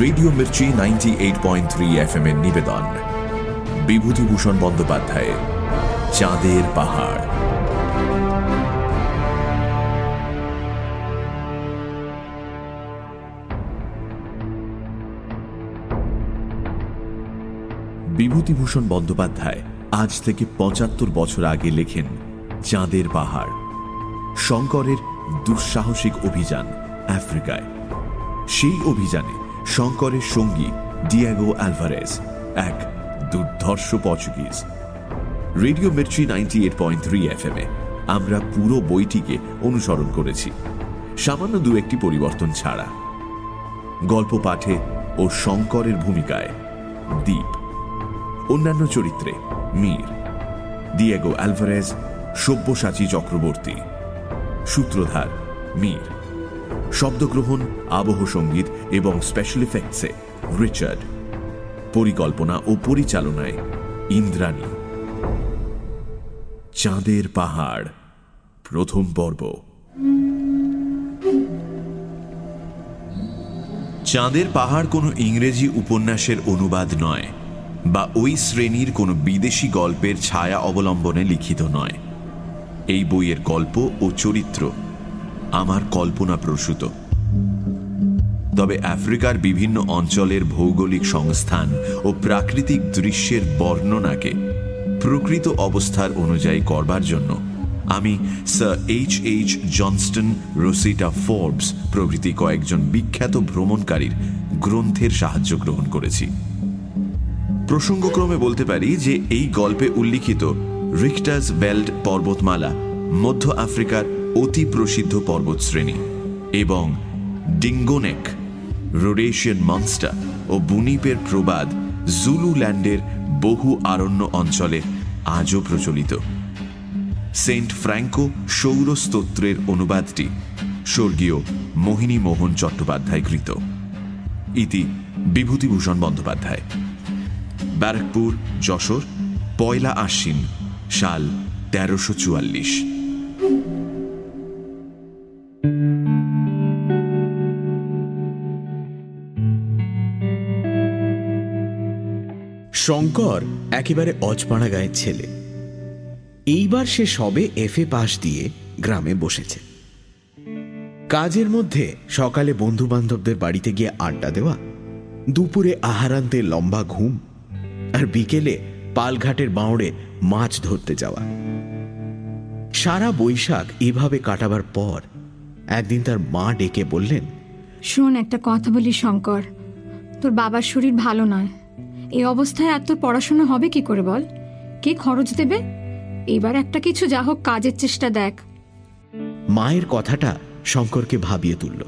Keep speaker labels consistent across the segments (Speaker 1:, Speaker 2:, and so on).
Speaker 1: Radio Mirchi ninety eight point three F এর নিবেদন। বিভূতিভূষণ বন্দ্যোপাধ্যায়ের চাঁদের পাহাড়। বিভূতিভূষণ বন্দ্যোপাধ্যায় আজ থেকে পঁচাত্তর বছর আগে লেখেন চাঁদের পাহাড়। শঙ্করের দুঃসাহসিক অভিযান আফ্রিকায়। সেই অভিযানে শঙ্করের সঙ্গী ডিয়াগো অ্যালভারেজ এক দুর্ধর্ষ Portuguese radio Mirchi ninety eight point three F M এ আমরা পুরো বইটিকে অনুসরণ করেছি। সামান্য দু একটি পরিবর্তন ছাড়া। গল্প পাঠে ও শঙ্করের ভূমিকায় দ্বীপ অন্যান্য চরিত্রে Mir. Diego Alvarez Sabyasachi Chakraborty. সূত্রধার মীর। শব্দগ্রহণ, আবহ সংগীত এবং স্পেশাল ইফেক্টসে রিচার্ড পরিকল্পনা ও পরিচালনায় ইন্দ্রাণী। চাঁদের পাহাড়, প্রথম পর্ব। চাঁদের পাহাড় কোনো ইংরেজি উপন্যাসের অনুবাদ নয় বা ওই শ্রেণির কোনো বিদেশি গল্পের ছায়া অবলম্বনে লিখিত নয়। এই বইয়ের গল্প ও চরিত্র আমার কল্পনা প্রসূত। তবে আফ্রিকার বিভিন্ন অঞ্চলের ভৌগোলিক সংস্থান ও প্রাকৃতিক দৃশ্যের বর্ণনাকে প্রকৃত অবস্থার অনুযায়ী করবার জন্য আমি sir H H Johnston, Rosita Forbes প্রভৃতি কয়েকজন বিখ্যাত ভ্রমণকারীর গ্রন্থের সাহায্য গ্রহণ করেছি। প্রসঙ্গক্রমে বলতে পারি যে এই গল্পে উল্লিখিত রিক্টাস বেল্ট পর্বতমালা মধ্য আফ্রিকার অতি প্রসিদ্ধ পর্বতশ্রেণী এবং ডিঙ্গোনেক, রোডেশিয়ান মনস্টার ও বুনিপের প্রবাদ জুলু ল্যান্ডের বহু আরণ্য অঞ্চলে আজও প্রচলিত। সেন্ট ফ্র্যাঙ্কো সৌরস্তোত্রের অনুবাদটি স্বর্গীয় মোহিনী মোহন চট্টোপাধ্যায় কৃত। ইতি বিভূতিভূষণ বন্দ্যোপাধ্যায়। ব্যারাকপুর, যশোর, পয়লা আশ্বিন, সাল তেরোশো চুয়াল্লিশ।
Speaker 2: শঙ্কর একেবারে অজপাড়া গায়ের ছেলে। এইবার সে সবে এফএ পাশ দিয়ে গ্রামে বসেছে। কাজের মধ্যে সকালে বন্ধু বান্ধবদের বাড়িতে গিয়ে আড্ডা দেওয়া, দুপুরে আহারান্তে লম্বা ঘুম, আর বিকেলে পালঘাটের বাঁড়ে মাছ ধরতে যাওয়া। সারা বৈশাখ এভাবে কাটাবার পর একদিন তার মা ডেকে বললেন,
Speaker 3: শোন, একটা কথা বলি শঙ্কর। তোর বাবার শরীর ভালো নয়। এই অবস্থায় আর তোর পড়াশোনা হবে কি করে বল? কে খরচ দেবে? এবার একটা কিছু যা হোক কাজের চেষ্টা দেখ।
Speaker 2: মায়ের কথাটা শঙ্করকে ভাবিয়ে তুলল।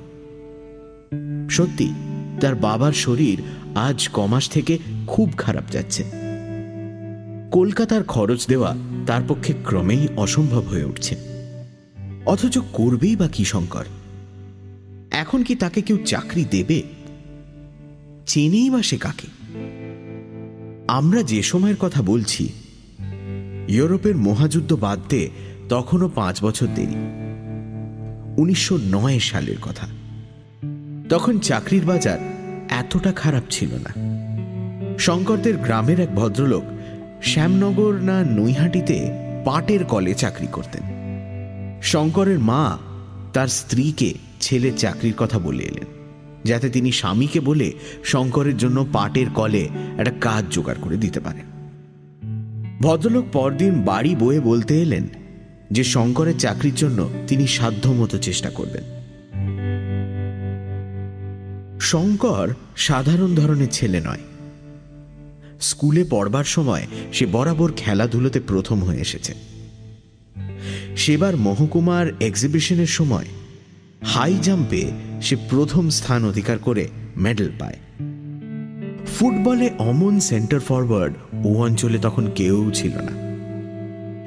Speaker 2: সত্যি, তার বাবার শরীর আজ কমাস থেকে খুব খারাপ যাচ্ছে। কলকাতার খরচ দেওয়া তার পক্ষে ক্রমেই অসম্ভব হয়ে উঠছে। অথচ করবেই বা কি শঙ্কর? এখন কি তাকে কেউ চাকরি দেবে? চেনেই বা সে কাকে? আমরা যে সময়ের কথা বলছি, ইউরোপের মহাযুদ্ধ বাদ বাদতে তখনও পাঁচ বছর দেরি। উনিশশো নয় সালের কথা। তখন চাকরির বাজার এতটা খারাপ ছিল না। শঙ্করদের গ্রামের এক ভদ্রলোক শ্যামনগর না নৈহাটিতে পাটের কলে চাকরি করতেন। শঙ্করের মা তার স্ত্রীকে ছেলে চাকরির কথা বলে এলেন। যাতে তিনি স্বামীকে বলে শঙ্করের জন্য পাটের কলে একটা কাজ জোগাড় করে দিতে পারেন। ভদ্রলোক পরদিন বাড়ি বয়ে বলতে এলেন যে শঙ্করের চাকরির জন্য তিনি সাধ্যমতো চেষ্টা করবেন। শঙ্কর সাধারণ ধরনের ছেলে নয়। স্কুলে পড়বার সময় সে বরাবর খেলাধুলোতে প্রথম হয়ে এসেছে। সেবার মহকুমার এক্সিবিশনের সময় হাই জাম্পে সে প্রথম স্থান অধিকার করে মেডেল পায়। ফুটবলে অমন সেন্টার ফরওয়ার্ড ও অঞ্চলে তখন কেউ ছিল না।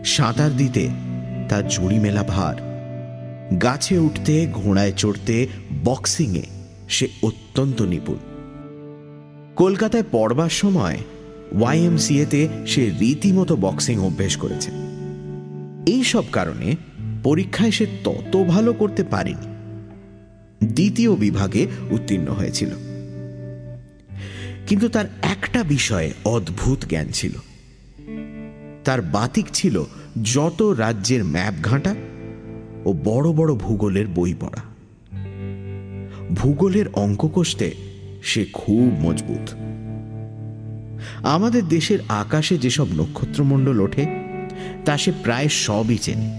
Speaker 2: সাঁতার দিতে তার জুড়ি মেলা ভার। গাছে উঠতে, ঘোড়ায় চড়তে, বক্সিংয়ে সে অত্যন্ত নিপুণ। কলকাতায় পড়বার সময় ওয়াইএমসিএতে সে রীতিমতো বক্সিং অভ্যেস করেছে। এই সব কারণে পরীক্ষায় সে তত ভালো করতে পারেনি। দ্বিতীয় বিভাগে উত্তীর্ণ হয়েছিল। কিন্তু তার একটা বিষয়ে অদ্ভুত জ্ঞান ছিল। তার বাতিক ছিল যত রাজ্যের ম্যাপ ঘাঁটা ও বড় বড় ভূগোলের বই পড়া। ভূগোলের অঙ্ক কষতে সে খুব মজবুত। আমাদের দেশের আকাশে যেসব নক্ষত্রমণ্ডল ওঠে, তা সে প্রায় সবই চেনে।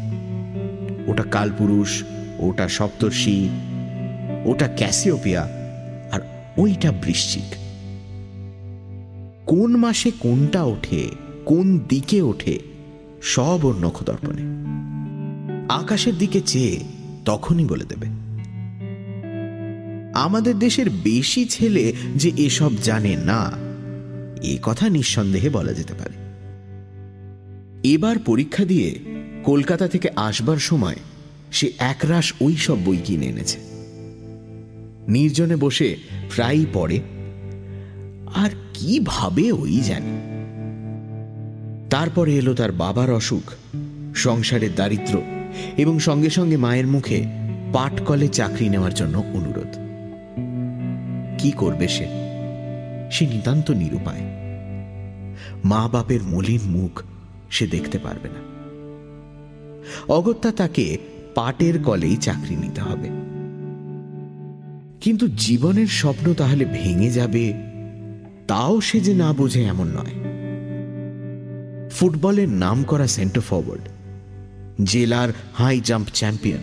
Speaker 2: ওটা কালপুরুষ, ওটা সপ্তর্ষি ওটা ক্যাসিওপিয়া আর ওইটা বৃশ্চিক। কোন মাসে কোনটা ওঠে, কোন দিকে ওঠে, সব ওর নখদর্পণে। আকাশের দিকে চেয়ে তখনই বলে দেবে। আমাদের দেশের বেশি ছেলে যে এসব জানে না, এ কথা নিঃসন্দেহে বলা যেতে পারে। এবার পরীক্ষা দিয়ে কলকাতা থেকে আসবার সময় সে একরাশ ওই সব বই কিনে এনেছে। নির্জনে বসে প্রায়ই পড়ে। আর কি ভাবে ওই জানে। তারপরে এলো তার বাবার অসুখ, সংসারের দারিদ্র এবং সঙ্গে সঙ্গে মায়ের মুখে পাটকলে চাকরি নেওয়ার জন্য অনুরোধ। কি করবে সে? সে নিতান্ত নিরুপায়। মা বাপের মলিন মুখ সে দেখতে পারবে না। অগত্যা তাকে পাটের কলেই চাকরি নিতে হবে। কিন্তু জীবনের স্বপ্ন তাহলে ভেঙে যাবে, তাও সে যে না বোঝে এমন নয়। ফুটবলের নাম করা সেন্টার ফরওয়ার্ড, জেলার হাই জাম্প চ্যাম্পিয়ন,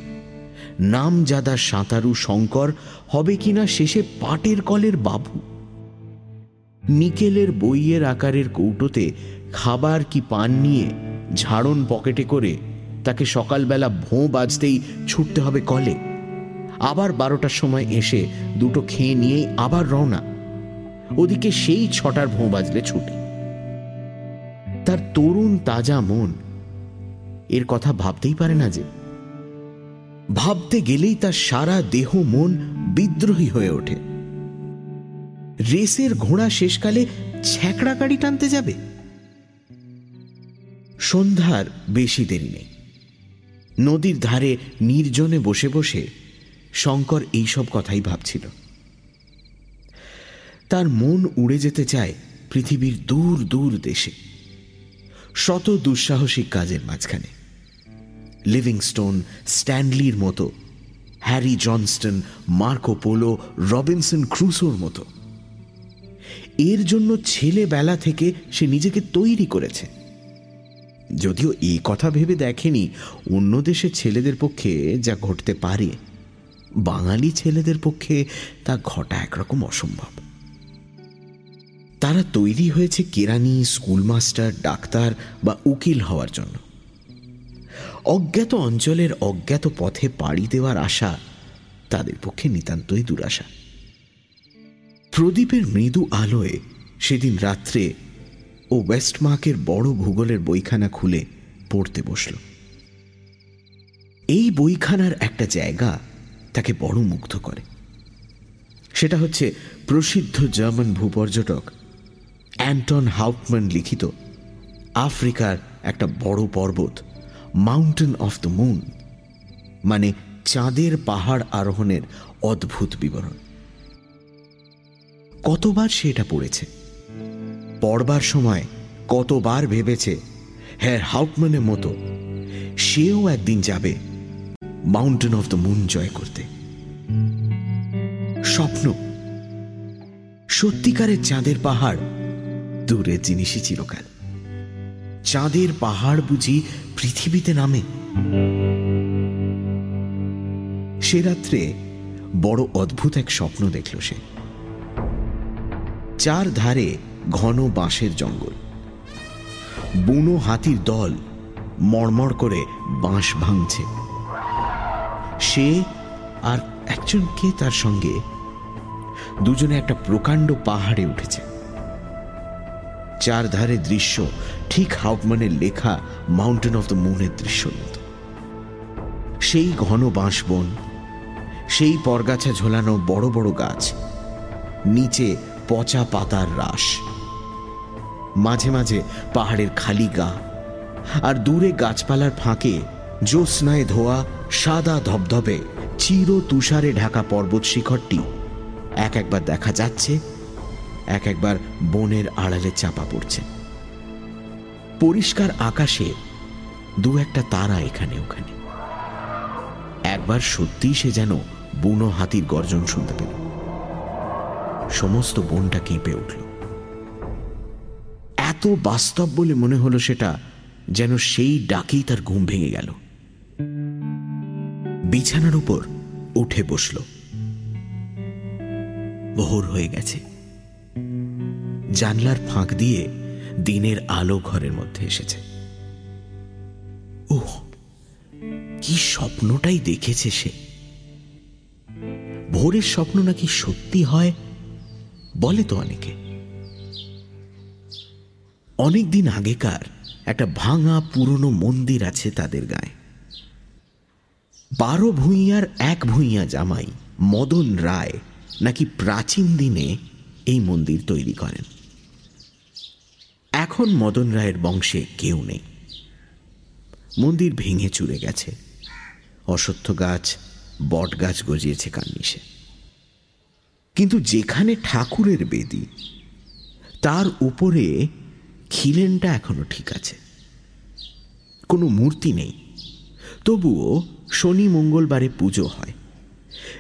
Speaker 2: নামজাদা সাঁতারু শঙ্কর হবে কিনা শেষে পাটের কলের বাবু। নিকেলের বইয়ের আকারের কৌটোতে খাবার কি পান নিয়ে ঝাড়ন পকেটে করে তাকে সকালবেলা ভোঁ বাজতেই ছুটতে হবে কলে। আবার বারোটার সময় এসে দুটো খেয়ে নিয়েই আবার রওনা। ওদিকে সেই ছটার ভোঁ বাজলে ছুটি। তার তরুণ তাজা মন এর কথা ভাবতেই পারে না যে। ভাবতে গেলেই তার সারা দেহ মন বিদ্রোহী হয়ে ওঠে। রেসের ঘোড়া শেষকালে ছ্যাঁকড়া গাড়ি টানতে যাবে? সন্ধ্যার বেশি দেরি নেই। নদীর ধারে নির্জনে বসে বসে শঙ্কর এইসব কথাই ভাবছিল। তার মন উড়ে যেতে চায় পৃথিবীর দূর দূর দেশে, শত দুঃসাহসিক কাজের মাঝখানে। লিভিংস্টোন, স্ট্যানলির মতো, Harry Johnston, Marco Polo, Robinson ক্রুসোর মতো। এর জন্য ছেলেবেলা থেকে সে নিজেকে তৈরি করেছে। যদিও এই কথা ভেবে দেখেনি, অন্য দেশের ছেলেদের পক্ষে যা ঘটতে পারে। বাঙালি ছেলেদের পক্ষে তা ঘটা একরকম অসম্ভব। তারা তৈরি হয়েছে কেরানি, স্কুলমাস্টার, ডাক্তার বা উকিল হওয়ার জন্য। অজ্ঞাত অঞ্চলের অজ্ঞাত পথে পাড়ি দেওয়ার আশা তাদের পক্ষে নিতান্তই দুরাশা। প্রদীপের মৃদু আলোয় সেদিন রাত্রে ও ওয়েস্টমার্কের বড় ভূগোলের বইখানা খুলে পড়তে বসল। এই বইখানার একটা জায়গা তাকে বড় মুগ্ধ করে। সেটা হচ্ছে প্রসিদ্ধ জার্মান ভূপর্যটক অ্যান্টন হাউটম্যান লিখিত আফ্রিকার একটা বড় পর্বত মাউন্টেন অফ দ্য মুন মানে চাঁদের পাহাড় আরোহণের অদ্ভুত বিবরণ। কতবার সে এটা পড়েছে? পড়বার সময় কতবার ভেবেছে হ্যাঁ হাউটম্যানের মতো, সেও একদিন যাবে মাউন্টেন অফ দ্য মুন জয় করতে। স্বপ্ন। সত্যিকারের চাঁদের পাহাড় দূরের জিনিসই চিরকাল। চাঁদের পাহাড় বুঝি পৃথিবীতে নামে। সে রাত্রে বড় অদ্ভুত এক স্বপ্ন দেখল সে। চার ধারে ঘন বাঁশের জঙ্গল। বুনো হাতির দল মড়মড় করে বাঁশ ভাঙছে। সে আর একজন কে তার সঙ্গে? দুজনে একটা প্রকাণ্ড পাহাড়ে উঠেছে। চারধারে দৃশ্য, ঠিক হাউকমানের লেখা মাউন্টেন অফ দ্য মুনের দৃশ্যর মতো। সেই ঘন বাঁশবন, সেই পরগাছা ঝোলানো বড় বড় গাছ, নিচে পচা পাতার রাস মাঝে মাঝে পাহাড়ের খালি গা, আর দূরে গাছপালার ফাঁকে জ্যোৎস্নায় ধোয়া, সাদা ধবধবে, চির তুষারে ঢাকা পর্বত শিখরটি। এক একবার দেখা যাচ্ছে, এক একবার বনের আড়ালে চাপা পড়ছে। পরিষ্কার আকাশে দু একটা তারা এখানে ওখানে। একবার সত্যিই সে যেন বুনো হাতির গর্জন শুনতে পেল। সমস্ত বনটা কেঁপে উঠল। এত বাস্তব বলে মনে হলো সেটা, যেন সেই ডাকেই তার ঘুম ভেঙে গেল। বিছানার উপর উঠে বসল। ভোর হয়ে গেছে। জানলার ফাঁক দিয়ে দিনের আলো ঘরের মধ্যে এসেছে। ওহ কি স্বপ্নটাই দেখেছে সে। ভোরের স্বপ্ন নাকি সত্যি হয়, বলে তো অনেকে। অনেকদিন আগেকার একটা ভাঙা পুরনো মন্দির আছে তাদের গায়ে। বারো ভূঁইয়ার এক ভূঁইয়া জামাই মদন রায় নাকি প্রাচীন দিনে এই মন্দির তৈরি করেন। এখন মদন রায়ের বংশে কেউ নেই। মন্দির ভেঙে চুরে গেছে। অশ্বত্থ গাছ, বট গাছ গজিয়েছে কান্নিসে। কিন্তু যেখানে ঠাকুরের বেদি, তার উপরে খিলেনটা এখনও ঠিক আছে। কোনো মূর্তি নেই। তবুও শনি মঙ্গলবারে পুজো হয়।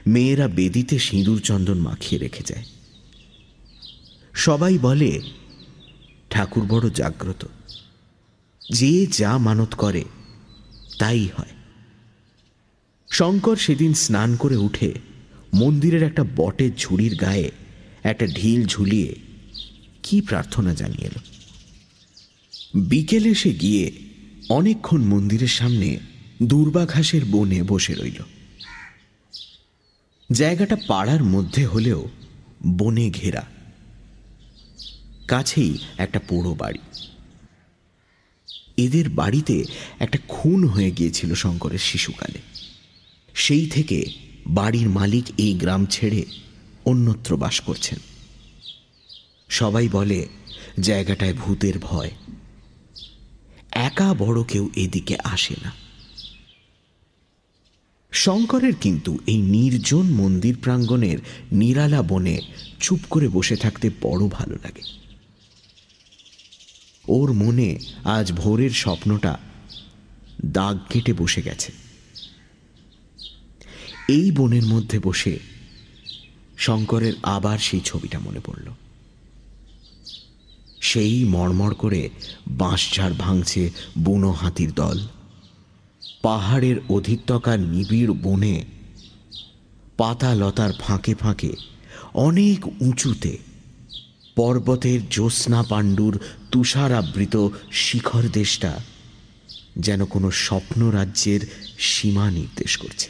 Speaker 2: মেয়েরা বেদিতে সিঁদুর চন্দন মাখিয়ে রেখে যায়। সবাই বলে, ঠাকুর বড় জাগ্রত। যে যা মানত করে, তাই হয়। শঙ্কর সেদিন স্নান করে উঠে মন্দিরের একটা বটের ঝুড়ির গায়ে একটা ঢিল ঝুলিয়ে কি প্রার্থনা জানিয়ে এলো। বিকেলে সে গিয়ে অনেকক্ষণ মন্দিরের সামনে দুর্বাঘাসের বনে বসে রইল। জায়গাটা পাড়ার মধ্যে হলেও বনে ঘেরা। কাছেই একটা পোড়ো বাড়ি। এদের বাড়িতে একটা খুন হয়ে গিয়েছিল শঙ্করের শিশুকালে। সেই থেকে বাড়ির মালিক এই গ্রাম ছেড়ে অন্যত্র বাস করছেন। সবাই বলে, জায়গাটায় ভূতের ভয়। একা বড় কেউ এদিকে আসে না। শঙ্করের কিন্তু এই নির্জন মন্দির প্রাঙ্গণের নিরালা বনে চুপ করে বসে থাকতে বড় ভালো লাগে। ওর মনে আজ ভোরের স্বপ্নটা দাগ কেটে বসে গেছে। এই বনের মধ্যে বসে শঙ্করের আবার সেই ছবিটা মনে পড়ল। সেই মড়মড় করে বাঁশঝাড় ভাঙছে বুনো হাতির দল। পাহাড়ের অধিত্যকার নিবিড় বনে পাতা লতার ফাঁকে ফাঁকে, অনেক উঁচুতে, পর্বতের জ্যোৎস্না পাণ্ডুর তুষারাবৃত শিখর দেশটা যেন কোনো স্বপ্ন রাজ্যের সীমা নির্দেশ করছে।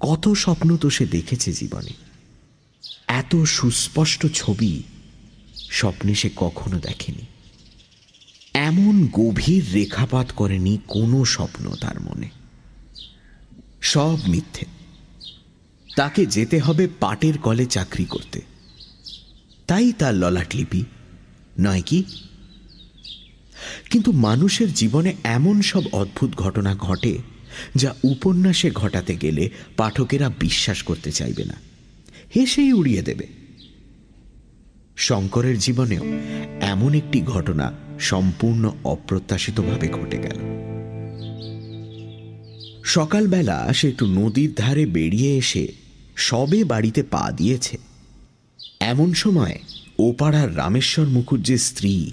Speaker 2: কত স্বপ্ন তো সে দেখেছে জীবনে। এত সুস্পষ্ট ছবি স্বপ্নে সে কখনো দেখেনি। এমন গভীর রেখাপাত করেনি কোনো স্বপ্ন তার মনে। সব মিথ্যে। তাকে যেতে হবে পাটের কলে চাকরি করতে। তাই তার ললাটলিপি নয় কি? কিন্তু মানুষের জীবনে এমন সব অদ্ভুত ঘটনা ঘটে, যা উপন্যাসে ঘটাতে গেলে পাঠকেরা বিশ্বাস করতে চাইবে না। হেসেই উড়িয়ে দেবে। শঙ্করের জীবনেও এমন একটি ঘটনা সম্পূর্ণ অপ্রত্যাশিতভাবে ঘটে গেল। সকালবেলা সে একটু নদীর ধারে বেরিয়ে এসে সবে বাড়িতে পা দিয়েছে। এমন সময় ওপাড়ার রামেশ্বর মুখুজ্জের স্ত্রী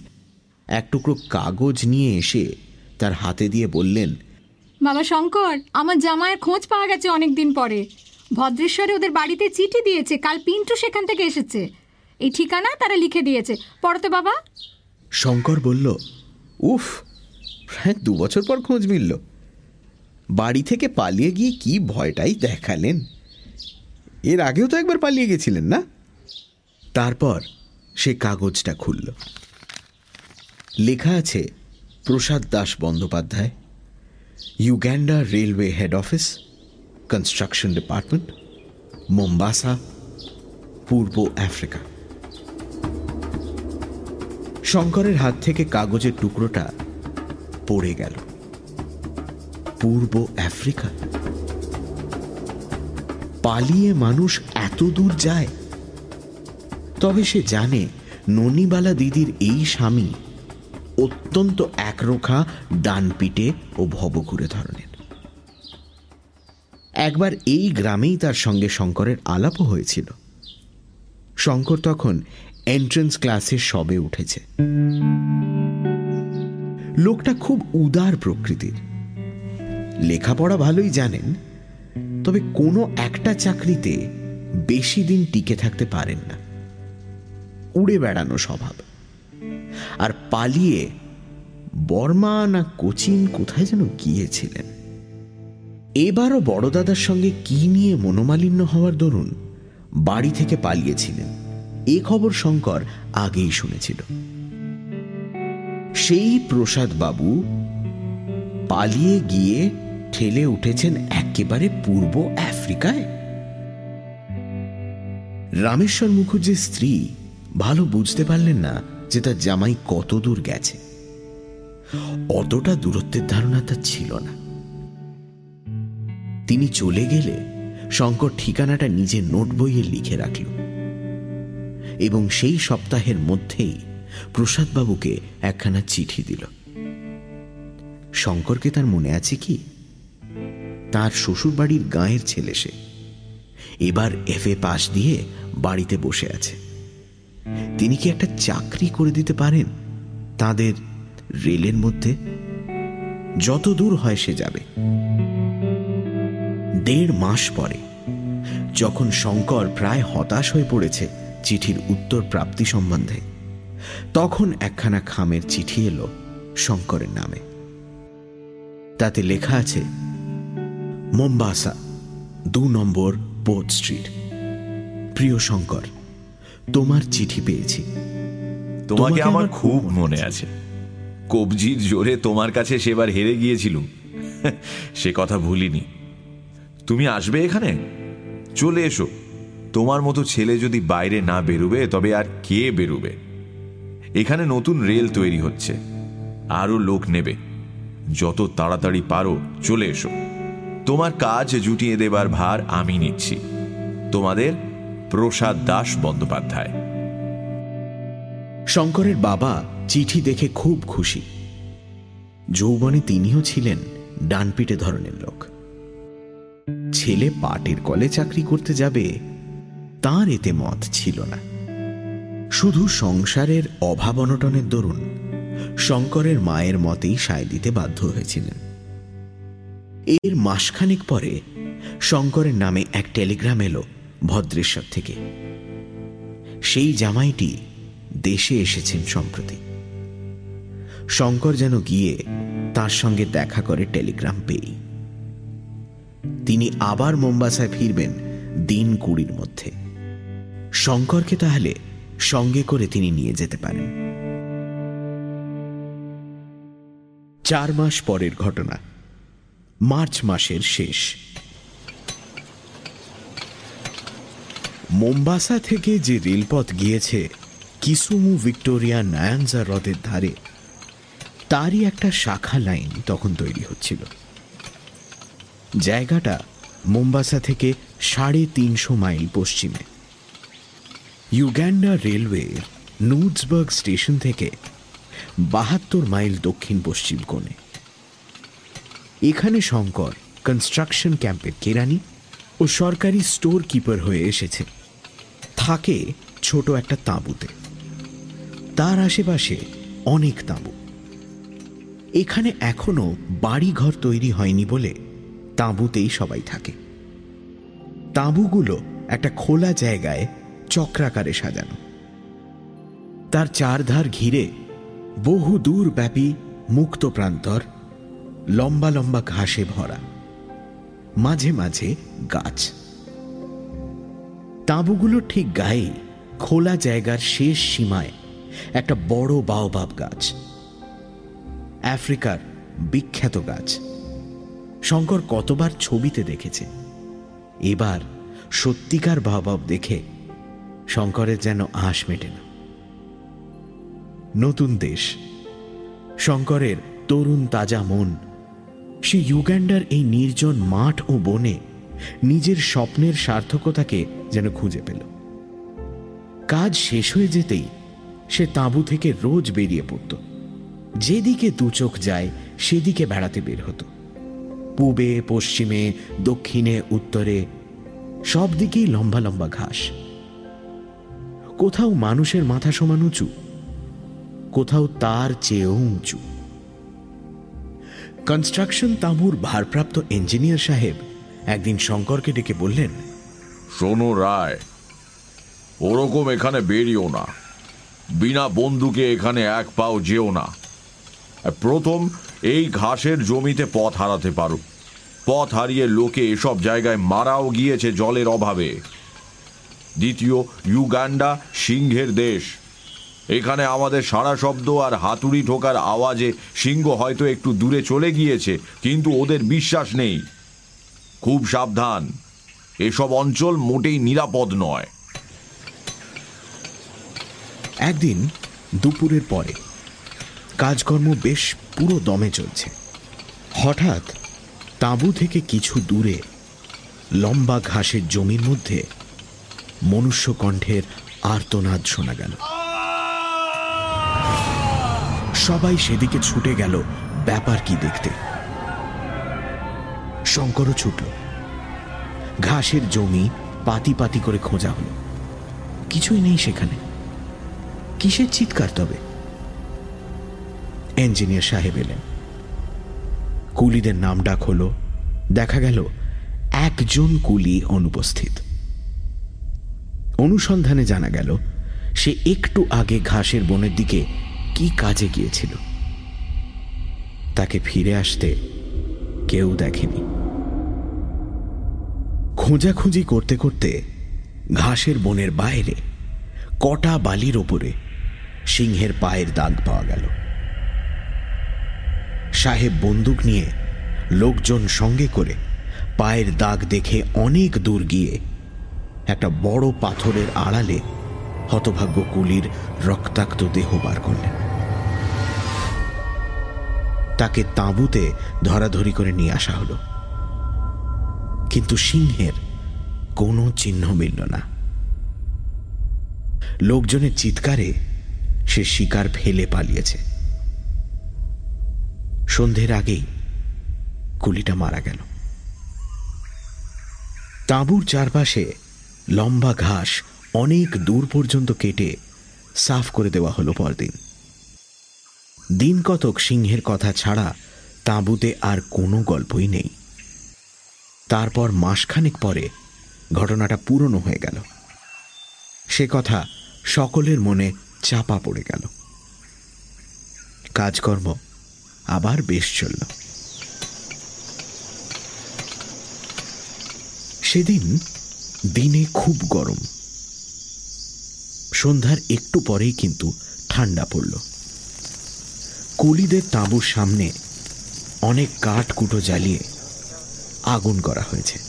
Speaker 2: এক টুকরো কাগজ নিয়ে এসে তার হাতে দিয়ে বললেন,
Speaker 3: বাবা শঙ্কর, আমার জামায়ের খোঁজ পাওয়া গেছে অনেকদিন পরে। ভদ্রেশ্বরে ওদের বাড়িতে চিঠি দিয়েছে, কাল পিন্টু সেখান থেকে এসেছে। এই ঠিকানা তারা লিখে দিয়েছে। পড়ো তো বাবা।
Speaker 2: শঙ্কর বলল উফ প্রায় দু বছর পর খোঁজ মিলল। বাড়ি থেকে পালিয়ে গিয়ে কি ভয়টাই দেখালেন? এর আগেও তো একবার পালিয়ে গেছিলেন না? তারপর সে কাগজটা খুলল। লেখা আছে Prasad Das Bandyopadhyay Uganda railway head office construction department Mombasa পূর্ব আফ্রিকা। শঙ্করের হাত থেকে কাগজের টুকরোটা পড়ে গেল। পূর্ব আফ্রিকা। পালিয়ে মানুষ এত দূর যায়। তবে সে জানে ননিবালা দিদির এই স্বামী অত্যন্ত একরোখা, ডানপিটে ও ভবঘুরে ধরনের। একবার এই গ্রামেই তার সঙ্গে শঙ্করের আলাপও হয়েছিল। শঙ্কর তখন এন্ট্রেন্স ক্লাসে সবে উঠেছে। লোকটা খুব উদার প্রকৃতির। লেখাপড়া ভালোই জানেন, তবে কোনো একটা চাকরিতে বেশি দিন টিকে থাকতে পারেন না। উড়ে বেড়ানো স্বভাব। আর পালিয়ে বর্মা না কোচিন কোথায় যেন গিয়েছিলেন। এবারও বড় দাদার সঙ্গে কি নিয়ে মনোমালিন্য হওয়ার দরুন বাড়ি থেকে পালিয়েছিলেন। এ খবর শঙ্কর আগেই শুনেছিল। সেই প্রসাদ বাবু পালিয়ে গিয়ে ঠেলে উঠেছেন একেবারে পূর্ব আফ্রিকায়। রামেশ্বর মুখুজ্জির স্ত্রী ভালো বুঝতে পারলেন না যে তার জামাই কত দূর গেছে। অতটা দূরত্বের ধারণা তার ছিল না। তিনি চলে গেলে শঙ্কর ঠিকানাটা নিজের নোট বইয়ে লিখে রাখল। এবং সেই সপ্তাহের মধ্যেই প্রসাদবাবুকে একখানা চিঠি দিল। শঙ্করকে তার মনে আছে কি? তার শ্বশুরবাড়ির গাঁয়ের ছেলে সে। এবার এফ এ পাশ দিয়ে বাড়িতে বসে আছে। তিনি কি একটা চাকরি করে দিতে পারেন? তাদের রেলের মধ্যে যত দূর হয় সে যাবে। দেড় মাস পরে যখন শঙ্কর প্রায় হতাশ হয়ে পড়েছে চিঠির উত্তর প্রাপ্তি সম্বন্ধে। তখন একখানা খামের চিঠি এলো শঙ্করের নামে। তাতে লেখা আছে মোম্বাসা দু নম্বর পোর্ট স্ট্রিট। প্রিয় শঙ্কর তোমার চিঠি পেয়েছি।
Speaker 1: তোমাকে আমার খুব মনে আছে। কবজির জোরে তোমার কাছে সেবার হেরে গিয়েছিলুম। সে কথা ভুলিনি। তুমি আসবে এখানে? চলে এসো। তোমার মতো ছেলে যদি বাইরে না বেরুবে, তবে আর কে বেরুবে? এখানে নতুন রেল তৈরি হচ্ছে। আরও লোক নেবে। যত তাড়াতাড়ি পারো, চলে এসো। তোমার কাজ জুটিয়ে দেবার ভার আমি নিচ্ছি। তোমাদের প্রসাদ দাস বন্দ্যোপাধ্যায়।
Speaker 2: শঙ্করের বাবা চিঠি দেখে খুব খুশি। যৌবনে তিনিও ছিলেন ডানপিটে ধরনের লোক। ছেলে পাটের কলে চাকরি করতে যাবে তার এতে মত ছিল না। শুধু সংসারের অভাব অনটনের দরুন শঙ্করের মায়ের মতেই সায় দিতে বাধ্য হয়েছিলেন। এর মাসখানেক পরে শঙ্করের নামে এক টেলিগ্রাম এলো ভদ্রেশ্বর থেকে। সেই জামাইটি দেশে এসেছেন সম্প্রতি। শঙ্কর যেন গিয়ে তার সঙ্গে দেখা করে টেলিগ্রাম পেয়েই। তিনি আবার মোম্বাসায় ফিরবেন দিন কুড়ির মধ্যে। শঙ্করকে তাহলে সঙ্গে করে তিনি নিয়ে যেতে পারেন। চার মাস পরের ঘটনা। মার্চ মাসের শেষ। মোম্বাসা থেকে যে রেলপথ গিয়েছে, কিসুমু ভিক্টোরিয়া নায়ানজা হ্রদের ধারে, তারই একটা শাখা লাইন তখন তৈরি হচ্ছিল। জায়গাটা মোম্বাসা থেকে সাড়ে তিনশো মাইল পশ্চিমে। ইউগ্যান্ডা রেলওয়ের নুডসবার্গ স্টেশন থেকে বাহাত্তর মাইল দক্ষিণ পশ্চিম কোণে। এখানে শঙ্কর কনস্ট্রাকশন ক্যাম্পের কেরানি ও সরকারি স্টোর কিপার হয়ে এসেছে। থাকে ছোট একটা তাঁবুতে। তার আশেপাশে অনেক তাঁবু। এখানে এখনও বাড়িঘর তৈরি হয়নি বলে তাঁবুতেই সবাই থাকে। তাঁবুগুলো একটা খোলা জায়গায় চক্রাকারে সাজানো। তার চারধার ঘিরে বহু দূর ব্যাপী মুক্ত প্রান্তর লম্বা লম্বা ঘাসে ভরা, মাঝে মাঝে গাছ। তাঁবুগুলোর ঠিক গায়ে খোলা জায়গার শেষ সীমায় একটা বড় বাওবাব গাছ, আফ্রিকার বিখ্যাত গাছ। শঙ্কর কতবার ছবিতে দেখেছে, এবার সত্যিকার বাওবাব দেখে শঙ্করের যেন আঁশ মেটে না। নতুন দেশ। শঙ্করের তরুণ তাজা মন। সে ইউগ্যান্ডার এই নির্জন মাঠ ও বনে নিজের স্বপ্নের সার্থকতাকে যেন খুঁজে পেল। কাজ শেষ হয়ে যেতেই সে তাঁবু থেকে রোজ বেরিয়ে পড়ত। যেদিকে দু চোখ যায়, সেদিকে বেড়াতে বের হতো। পূবে, পশ্চিমে, দক্ষিণে, উত্তরে সব দিকেই লম্বা লম্বা ঘাস। কোথাও মানুষের মাথা সমান উঁচু, কোথাও তার চেয়েও উঁচু। কনস্ট্রাকশন তাঁবুর ভারপ্রাপ্ত ইঞ্জিনিয়ার সাহেব একদিন শঙ্করকে ডেকে বললেন,
Speaker 4: শোনো রায়, ওরকম এখানে বেরিও না। বিনা বন্ধুকে এখানে এক পাও যেও না। প্রথম এই ঘাসের জমিতে পথ হারাতে পারো। পথ হারিয়ে লোকে এসব জায়গায় মারাও গিয়েছে জলের অভাবে। দ্বিতীয় ইউগান্ডা সিংহের দেশ। এখানে আমাদের সারা শব্দ আর হাতুড়ি ঠোকার আওয়াজে সিংহ হয়তো একটু দূরে চলে গিয়েছে, কিন্তু ওদের বিশ্বাস নেই। খুব সাবধান। এসব অঞ্চল মোটেই নিরাপদ নয়।
Speaker 2: একদিন দুপুরের পরে কাজকর্ম বেশ পুরো দমে চলছে। হঠাৎ তাঁবু থেকে কিছু দূরে লম্বা ঘাসের জমির মধ্যে মনুষ্য কণ্ঠের আর্তনাদ শোনা গেল। সবাই সেদিকে ছুটে গেল, ব্যাপার কি দেখতে। শঙ্করও ছুটল। ঘাসের জমি পাতি পাতি করে খোঁজা হলো। কিছুই নেই সেখানে। কিসের চিৎকার তবে? ইঞ্জিনিয়ার সাহেব এলেন। কুলিদের নাম ডাক হলো। দেখা গেল, একজন কুলি অনুপস্থিত। অনুসন্ধানে জানা গেল, সে একটু আগে ঘাসের বনের দিকে কি কাজে গিয়েছিল। তাকে ফিরে আসতে কেউ দেখেনি। খোঁজাখুঁজি করতে করতে ঘাসের বনের বাইরে কটা বালির ওপরে সিংহের পায়ের দাগ পাওয়া গেল। সাহেব বন্দুক নিয়ে লোকজন সঙ্গে করে পায়ের দাগ দেখে অনেক দূর গিয়ে একটা বড় পাথরের আড়ালে হতভাগ্য কুলির রক্তাক্ত দেহ বার করলেন। তাকে তাঁবুতে ধরাধরি করে নিয়ে আসা হলো। কিন্তু সিংহের কোনো চিহ্ন মিলল না। লোকজনের চিৎকারে সে শিকার ফেলে পালিয়েছে। সন্ধ্যের আগেই কুলিটা মারা গেল। তাঁবুর চারপাশে লম্বা ঘাস অনেক দূর পর্যন্ত কেটে সাফ করে দেওয়া হলো পরদিন। দিন কতক সিংহের কথা ছাড়া তাঁবুতে আর কোনো গল্পই নেই। তারপর মাসখানেক পরে ঘটনাটা পুরনো হয়ে গেল। সে কথা সকলের মনে চাপা পড়ে গেল। কাজকর্ম আবার বেশ চলল। সেদিন দিনে খুব গরম। সন্ধ্যার একটু পরেই কিন্তু ঠান্ডা পড়ল। কুলিদের তাঁবুর সামনে অনেক কাঠ কুটো জ্বালিয়ে আগুন করা হয়েছে।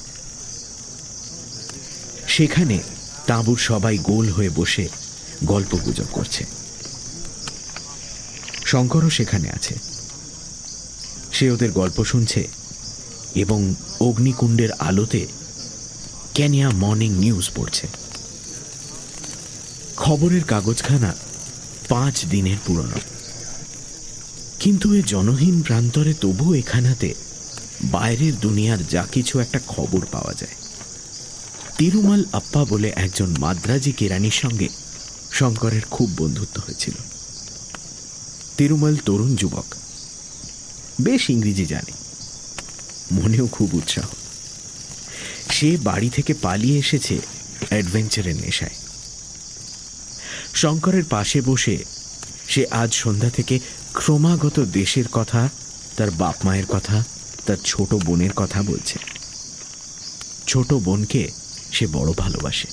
Speaker 2: সেখানে তাঁবুর সবাই গোল হয়ে বসে গল্প গুজব করছে। শঙ্করও সেখানে আছে। সে ওদের গল্প শুনছে এবং অগ্নিকুণ্ডের আলোতে ক্যানিয়া মর্নিং নিউজ পড়ছে। খবরের কাগজখানা পাঁচ দিনের পুরনো। কিন্তু এ জনহীন প্রান্তরে তবু এখানাতে বাইরের দুনিয়ার যা কিছু একটা খবর পাওয়া যায়। তিরুমাল আপ্পা বলে একজন মাদ্রাজি কেরানির সঙ্গে শঙ্করের খুব বন্ধুত্ব হয়েছিল। তিরুমাল তরুণ যুবক। বেশ ইংরেজি জানে। মনেও খুব উৎসাহ। সে বাড়ি থেকে পালিয়ে এসেছে অ্যাডভেঞ্চারের নেশায়। শঙ্করের পাশে বসে সে আজ সন্ধ্যা থেকে ক্রমাগত দেশের কথা, তার বাপ মায়ের কথা, তার ছোট বোনের কথা বলছে। ছোট বোনকে সে বড় ভালোবাসে।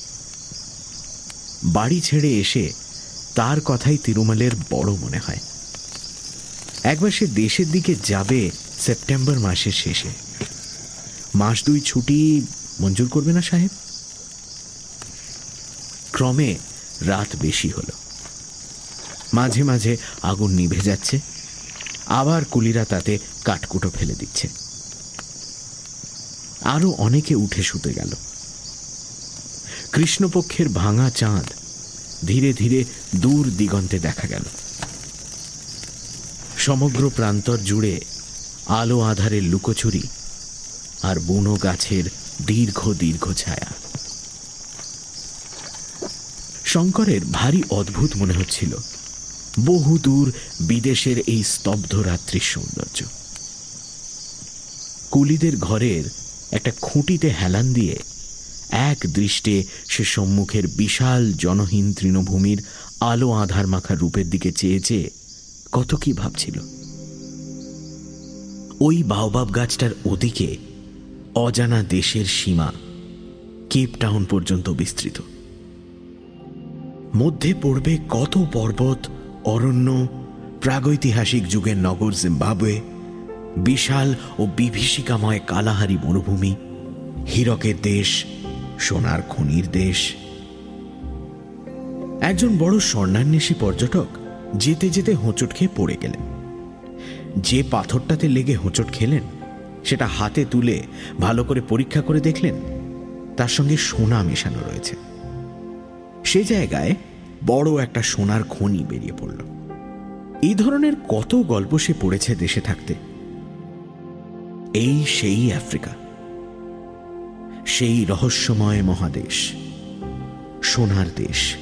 Speaker 2: বাড়ি ছেড়ে এসে তার কথাই তিরুমালের বড় মনে হয়। একবার সে দেশের দিকে যাবে সেপ্টেম্বর মাসের শেষে। মাস দুই ছুটি মঞ্জুর করবে না সাহেব? ক্রমে রাত বেশি হলো। মাঝে মাঝে আগুন নিভে যাচ্ছে, আবার কুলিরা তাতে কাঠকুটো ফেলে দিচ্ছে। আরও অনেকে উঠে শুতে গেল। কৃষ্ণপক্ষের ভাঙা চাঁদ ধীরে ধীরে দূর দিগন্তে দেখা গেল। সমগ্র প্রান্তর জুড়ে আলো আধারের লুকোচুরি আর বুনো গাছের দীর্ঘ দীর্ঘ ছায়া। শঙ্করের ভারী অদ্ভুত মনে হচ্ছিল। বহুদূর বিদেশের এই স্তব্ধ রাত্রির সৌন্দর্য। কুলিদের ঘরের একটা খুঁটিতে হেলান দিয়ে এক দৃষ্টে সে সম্মুখের বিশাল জনহীন তৃণভূমির আলো আধার মাখা রূপের দিকে চেয়ে চেয়ে কত কি ভাবছিল। ওই বাওবাব গাছটার ওদিকে অজানা দেশের সীমা কেপ টাউন পর্যন্ত বিস্তৃত। মধ্যে পড়বে কত পর্বত, অরণ্য, প্রাগৈতিহাসিক যুগের নগর জিম্বাবুয়ে, বিশাল ও বিভীষিকাময় কালাহারি মরুভূমি, হীরকের দেশ, সোনার খনির দেশ। একজন বড় স্বর্ণান্বেষী পর্যটক যেতে যেতে হোঁচট খেয়ে পড়ে গেলেন। যে পাথরটাতে লেগে হোঁচট খেলেন সেটা হাতে তুলে ভালো করে পরীক্ষা করে দেখলেন, তার সঙ্গে সোনা মেশানো রয়েছে। সে জায়গায় বড় একটা সোনার খনি বেরিয়ে পড়ল। এই ধরনের কত গল্প সে পড়েছে দেশে থাকতে? এই সেই আফ্রিকা। সেই রহস্যময় মহাদেশ। সোনার দেশ।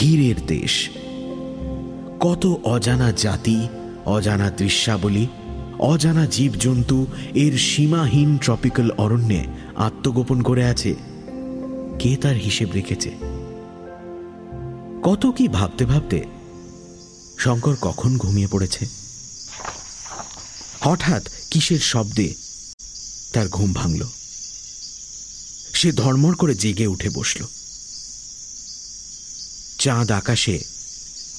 Speaker 2: হীরের দেশ। কত অজানা জাতি, অজানা দৃশ্যাবলী অজানা জীবজন্তু এর সীমাহীন ট্রপিক্যাল অরণ্যে আত্মগোপন করে আছে। কে তার হিসেব রেখেছে? কত কি ভাবতে ভাবতে শঙ্কর কখন ঘুমিয়ে পড়েছে? হঠাৎ কিসের শব্দে তার ঘুম ভাঙল। সে ধর্মর করে জেগে উঠে বসল। চাঁদ আকাশে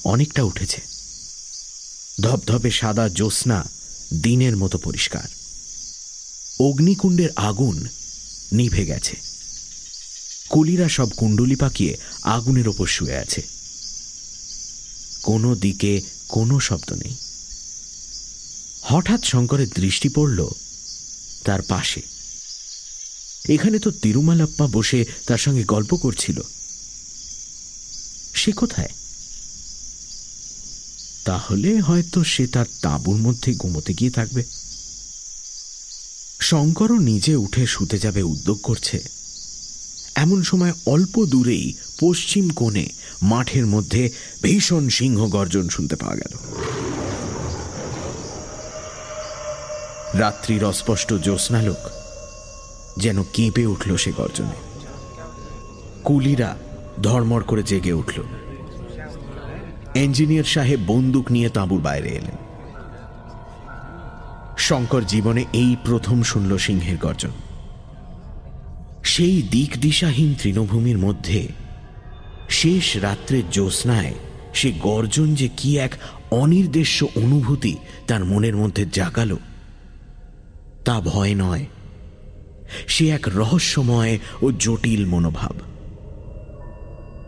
Speaker 2: অনেকটা উঠেছে। ধবধবে সাদা জ্যোৎস্না দিনের মতো পরিষ্কার। অগ্নিকুণ্ডের আগুন নিভে গেছে। কুলিরা সব কুণ্ডলি পাকিয়ে আগুনের ওপর শুয়ে আছে। কোনো দিকে কোনো শব্দ নেই। হঠাৎ শঙ্করের দৃষ্টি পড়ল তার পাশে। এখানে তো তিরুমালাপ্পা বসে তার সঙ্গে গল্প করছিল। সে কোথায়? তাহলে হয়তো সে তার তাঁবুর মধ্যে ঘুমোতে গিয়ে থাকবে। শঙ্করও নিজে উঠে শুতে যাবে উদ্যোগ করছে। এমন সময় অল্প দূরেই পশ্চিম কোণে মাঠের মধ্যে ভীষণ সিংহ গর্জন শুনতে পাওয়া গেল। রাত্রির অস্পষ্ট জ্যোৎস্নালোক যেন কেঁপে উঠল সে গর্জনে। কুলিরা ধর্মর করে জেগে উঠল। ইঞ্জিনিয়ার সাহেব বন্দুক নিয়ে তাঁবুর বাইরে এলেন। শঙ্কর জীবনে এই প্রথম শুনল সিংহের গর্জন। সেই দিক দিশাহীন তৃণভূমির মধ্যে শেষ রাত্রের জ্যোৎস্নায় সে গর্জন যে কি এক অনির্দেশ্য অনুভূতি তার মনের মধ্যে জাগালো, তা ভয় নয়। সে এক রহস্যময় ও জটিল মনোভাব।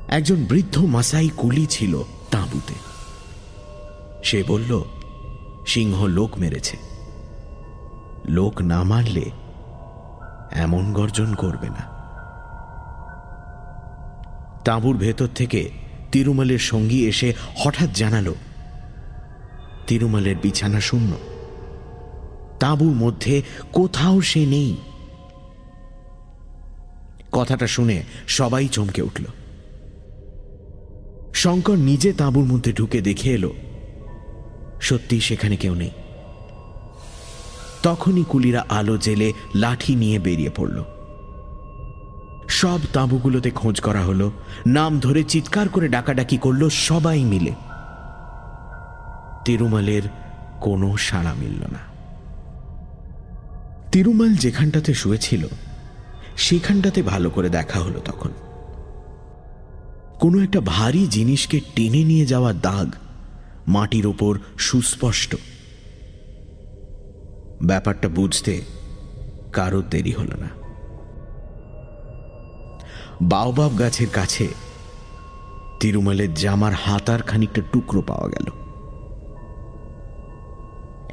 Speaker 2: একজন বৃদ্ধ মাসাই কুলি ছিল তাঁবুতে। সে বলল, সিংহ লোক মেরেছে। লোক না মারলে এমন গর্জন করবে না। তাঁবুর ভেতর থেকে তিরুমালের সঙ্গী এসে হঠাৎ জানালো, তিরুমালের বিছানা শূন্য। তাঁবুর মধ্যে কোথাও সে নেই। কথাটা শুনে সবাই চমকে উঠল। শঙ্কর নিজে তাঁবুর মধ্যে ঢুকে দেখে এলো। সত্যি সেখানে কেউ নেই। তখনই কুলিরা আলো জেলে লাঠি নিয়ে বেরিয়ে পড়ল। সব তাঁবুগুলোতে খোঁজ করা হলো, নাম ধরে চিৎকার করে ডাকাডাকি করল সবাই মিলে। তিরুমালের কোনো সাড়া মিলল না। তিরুমাল যেখানটাতে শুয়েছিল, সেখানটাতে ভালো করে দেখা হলো তখন। কোনো একটা ভারী জিনিসকে টেনে নিয়ে যাওয়ার দাগ মাটির ওপর সুস্পষ্ট। ব্যাপারটা বুঝতে কারোর দেরি হল না। বাওবাব গাছের কাছে তিরুমালের জামার হাতার খানিকটা টুকরো পাওয়া গেল।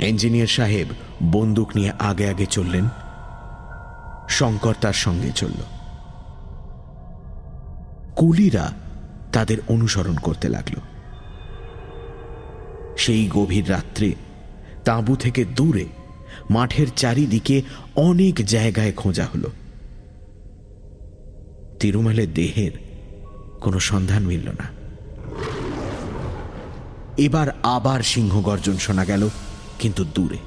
Speaker 2: ইঞ্জিনিয়ার সাহেব বন্দুক নিয়ে আগে আগে চললেন। শঙ্কর তার সঙ্গে চলল। কুলিরা তাদের অনুসরণ করতে লাগল। সেই গভীর রাত্রে তাঁবু থেকে দূরে, মাঠের চারিদিকে অনেক জায়গায় খোঁজা হল। তিরুমালের দেহের কোনো সন্ধান মিলল না। এবার আবার সিংহ গর্জন শোনা গেল, কিন্তু দূরে।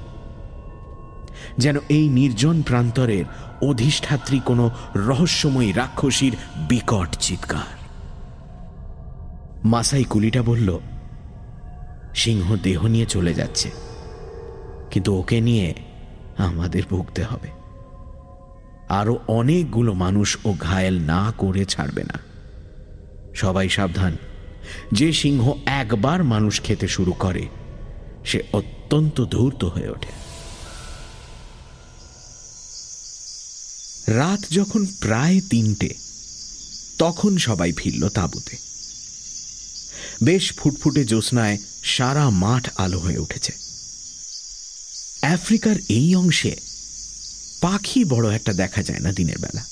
Speaker 2: যেন এই নির্জন প্রান্তরের অধিষ্ঠাত্রী কোনো রহস্যময়ী রাক্ষসীর বিকট চিৎকার। মাসাই কুলিটা বলল, সিংহ দেহ নিয়ে চলে যাচ্ছে, কিন্তু ওকে নিয়ে আমাদের ভুগতে হবে। আরও অনেকগুলো মানুষ ও ঘায়েল না করে ছাড়বে না। সবাই সাবধান। যে সিংহ একবার মানুষ খেতে শুরু করে, সে অত্যন্ত ধূর্ত হয়ে ওঠে। রাত যখন প্রায় তিনটে, তখন সবাই ফিরল তাঁবুতে। বেশ ফুটফুটে জ্যোৎস্নায় সারা মাঠ আলো হয়ে উঠেছে। আফ্রিকার এই অংশে পাখি বড় একটা দেখা যায় না দিনের বেলা।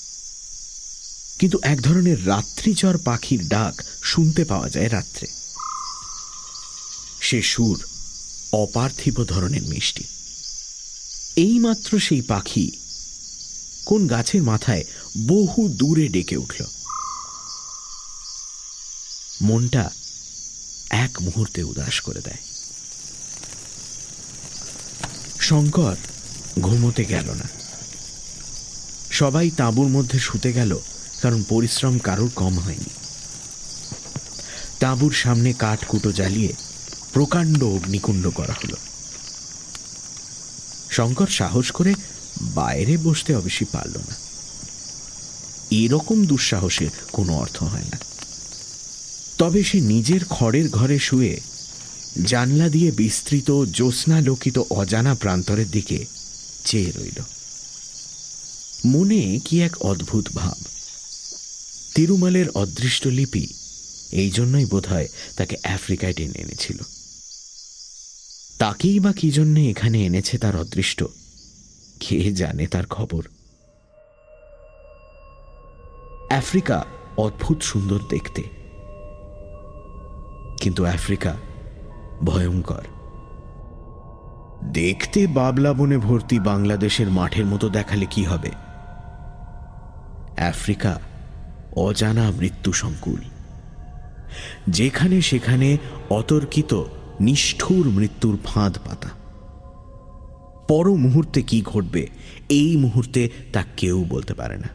Speaker 2: কিন্তু এক ধরনের রাত্রিচর পাখির ডাক শুনতে পাওয়া যায় রাত্রে। সে সুর অপার্থিব ধরনের মিষ্টি। এইমাত্র সেই পাখি কোন গাছের মাথায় বহু দূরে ডেকে উঠল। মনটা এক মুহূর্তে উদাস করে দেয়। শঙ্কর ঘুমোতে গেল না। সবাই তাঁবুর মধ্যে শুতে গেল, কারণ পরিশ্রম কারোর কম হয়নি। তাঁবুর সামনে কাঠ কুটো জ্বালিয়ে প্রকাণ্ড অগ্নিকুণ্ড করা হলো। শঙ্কর সাহস করে বাইরে বসতে অবশ্যই পারল না। এরকম দুঃসাহসের কোনো অর্থ হয় না। তবে সে নিজের খড়ের ঘরে শুয়ে জানলা দিয়ে বিস্তৃত জ্যোৎস্নালোকিত অজানা প্রান্তরের দিকে চেয়ে রইল। মনে কি এক অদ্ভুত ভাব। তিরুমালের অদৃষ্ট লিপি এই জন্যই বোধ তাকে আফ্রিকায় টেনে এনেছিল। তাকেই বা কি জন্যে এখানে এনেছে তার অদৃষ্ট, কে জানে তার খবর। আফ্রিকা অদ্ভুত সুন্দর দেখতে। কিন্তু আফ্রিকা ভয়ঙ্কর। দেখতে বাবলা বনে ভর্তি বাংলাদেশের মাঠের মতো দেখালে কি হবে? আফ্রিকা অজানা মৃত্যু সংকুল যেখানে সেখানে অতর্কিত, নিষ্ঠুর মৃত্যুর ফাঁদ পাতা। পর মুহূর্তে কি ঘটবে, এই মুহূর্তে তা কেউ বলতে পারে না।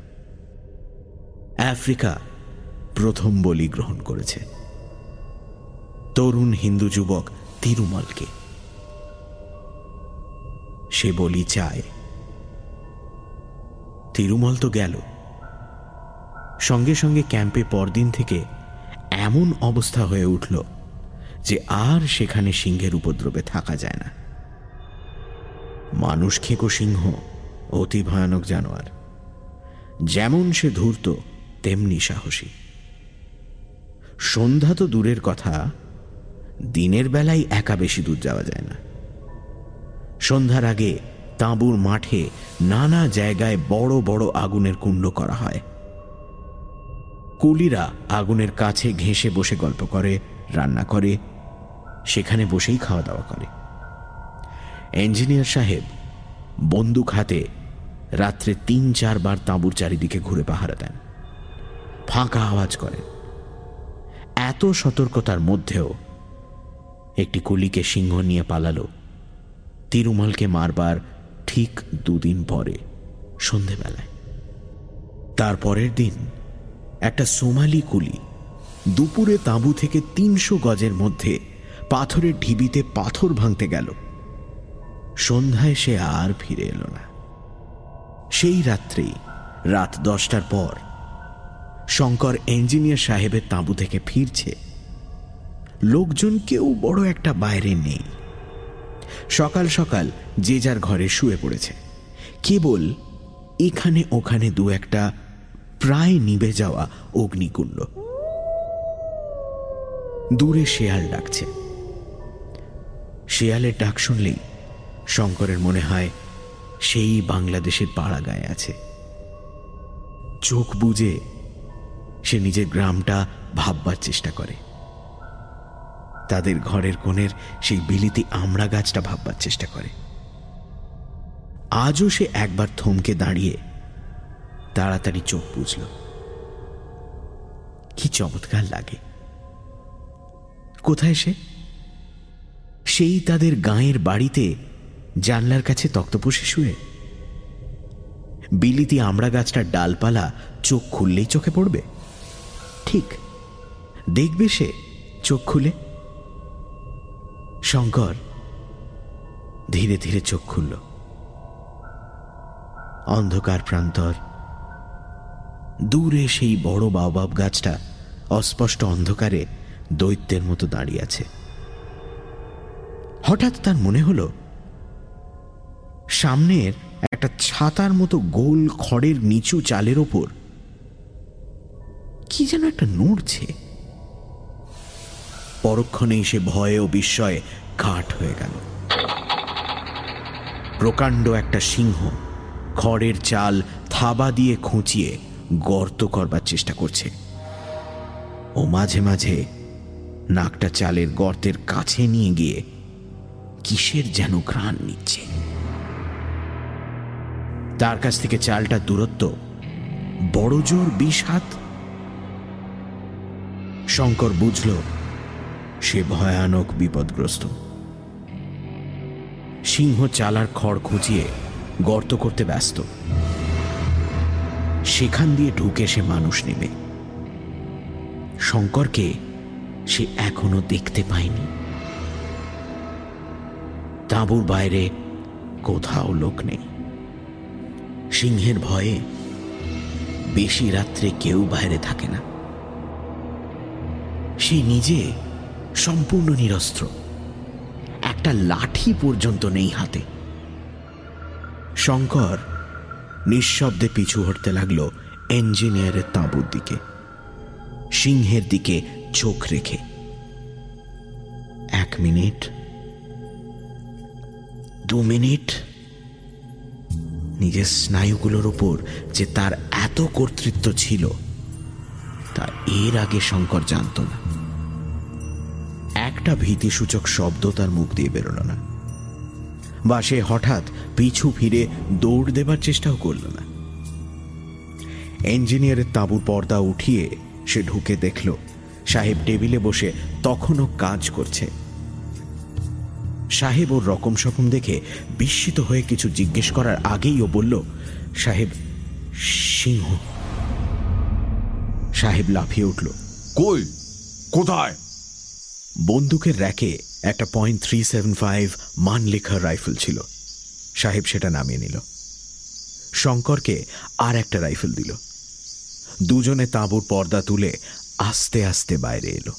Speaker 2: আফ্রিকা প্রথম বলি গ্রহণ করেছে। তরুণ হিন্দু যুবক তিরুমলকে। সে বলি চায়, তিরুমল তো গেল। সঙ্গে সঙ্গে ক্যাম্পে পরদিন থেকে এমন অবস্থা হয়ে উঠল যে আর সেখানে সিংহের উপদ্রবে থাকা যায় না। মানুষ খেকো সিংহ, অতি ভয়ানক জানোয়ার। যেমন সে ধূর্ত, তেমনি সাহসী। সন্ধ্যা তো দূরের কথা দিনের বেলায় একা বেশি দূর যাওয়া যায় না। সন্ধ্যার আগে তাঁবুর মাঠে নানা জায়গায় বড় বড় আগুনের কুণ্ড করা হয়। কুলিরা আগুনের কাছে ঘেঁষে বসে গল্প করে, রান্না করে, সেখানে বসেই খাওয়া দাওয়া করে। ইঞ্জিনিয়ার সাহেব বন্দুক হাতে রাত্রে তিন চারবার তাঁবুর চারিদিকে ঘুরে পাহারা দেন। ফাঁকা আওয়াজ করেন। এত সতর্কতার মধ্যেও একটি কুলিকে সিংহ নিয়ে পালালো। তিরুমালকে মারবার ঠিক দুদিন পরে, সন্ধেবেলায়। তারপরের দিন একটা সোমালি কুলি দুপুরে তাঁবু থেকে তিনশো গজের মধ্যে পাথরের ঢিবিতে পাথর ভাঙতে গেল। সন্ধ্যায় সে আর ফিরে এলো না। সেই রাত্রেই রাত দশটার পর, শঙ্কর ইঞ্জিনিয়ার সাহেবের তাঁবু থেকে ফিরছে লোকজন কেউ বড় একটা বাইরে নেই। সকাল সকাল যে যার ঘরে শুয়ে পড়েছে। কেবল এখানে ওখানে দু একটা প্রায় নিভে যাওয়া অগ্নিকুণ্ড। দূরে শেয়াল ডাকছে। শেয়ালের ডাক শুনলেই শঙ্করের মনে হয় সেই বাংলাদেশের পাড়া গায়ে আছে। চোখ বুঝে সে নিজের গ্রামটা ভাববার চেষ্টা করে। তাদের ঘরের কোণের সেই বিলিতি আমড়া গাছটা ভাববার চেষ্টা করে। আজও সে একবার থমকে দাঁড়িয়ে তাড়াতাড়ি চোখ বুঝল। কি চমৎকার লাগে। কোথায় সে? সেই তাদের গাঁয়ের বাড়িতে, জানলার কাছে তক্তপোষে শুয়ে। বিলিতি আমড়া গাছটার ডালপালা চোখ খুললেই চোখে পড়বে। ঠিক, দেখবে সে চোখ খুলে। শঙ্কর ধীরে ধীরে চোখ খুলল। অন্ধকার প্রান্তর। দূরে সেই বড় বাবাব গাছটা অস্পষ্ট অন্ধকারে দৈত্যের মতো দাঁড়িয়ে আছে। হঠাৎ তার মনে হলো, সামনের একটা ছাতার মতো গোল খড়ের নিচু চালের ওপর কি যেন একটা নড়ছে। পরক্ষণেই সে ভয়ে ও বিস্ময়ে কাঠ হয়ে গেল। প্রকাণ্ড একটা সিংহ খড়ের চাল থাবা দিয়ে খুঁচিয়ে গর্ত করবার চেষ্টা করছে। ও মাঝে মাঝে নাকটা চালের গর্তের কাছে নিয়ে গিয়ে কিসের যেন ঘ্রাণ নিচ্ছে। তার কাছ থেকে চালটা দূরত্ব বড় জোর বিষ হাত শঙ্কর বুঝল সে ভয়ানক বিপদগ্রস্ত। সিংহ চালার খড় খুঁজিয়ে গর্ত করতে ব্যস্ত। সেখান দিয়ে ঢুকে সে মানুষ নেবে শঙ্করকে সে এখনও দেখতে পায়নি। তাঁবুর বাইরে কোথাও লোক নেই। সিংহের ভয়ে বেশি রাত্রে কেউ বাইরে থাকে না। সে নিজে সম্পূর্ণ নিরস্ত্র। একটা লাঠি পর্যন্ত নেই হাতে। শঙ্কর নিঃশব্দে পিছু হটতে লাগল ইঞ্জিনিয়ারের তাঁবুর দিকে। সিংহের দিকে চোখ রেখে। এক মিনিট, দু মিনিট। নিজের স্নায়ুগুলোর উপর যে তার এত কর্তৃত্ব ছিল, তা এর আগে শঙ্কর জানত না। একটা ভীতিসূচক শব্দ তার মুখ দিয়ে বেরোল না। বা সে হঠাৎ পিছু ফিরে দৌড় দেবার চেষ্টাও করল না। ইঞ্জিনিয়ারের তাঁবুর পর্দা উঠিয়ে সে ঢুকে দেখল, সাহেব টেবিলে বসে তখনও কাজ করছে। সাহেব ওর রকম সকম দেখে বিস্মিত হয়ে কিছু জিজ্ঞেস করার আগেই ও বলল, সাহেব, সিংহ। সাহেব লাফিয়ে উঠল,
Speaker 4: কই? কোথায়?
Speaker 2: বন্দুকের র্যাকে একটা পয়েন্ট থ্রি সেভেন ফাইভ মান লেখার রাইফেল ছিল। সাহেব সেটা নামিয়ে নিল। শঙ্করকে আর একটা রাইফেল দিল। দুজনে তাঁবুর পর্দা তুলে আস্তে আস্তে বাইরে এলো।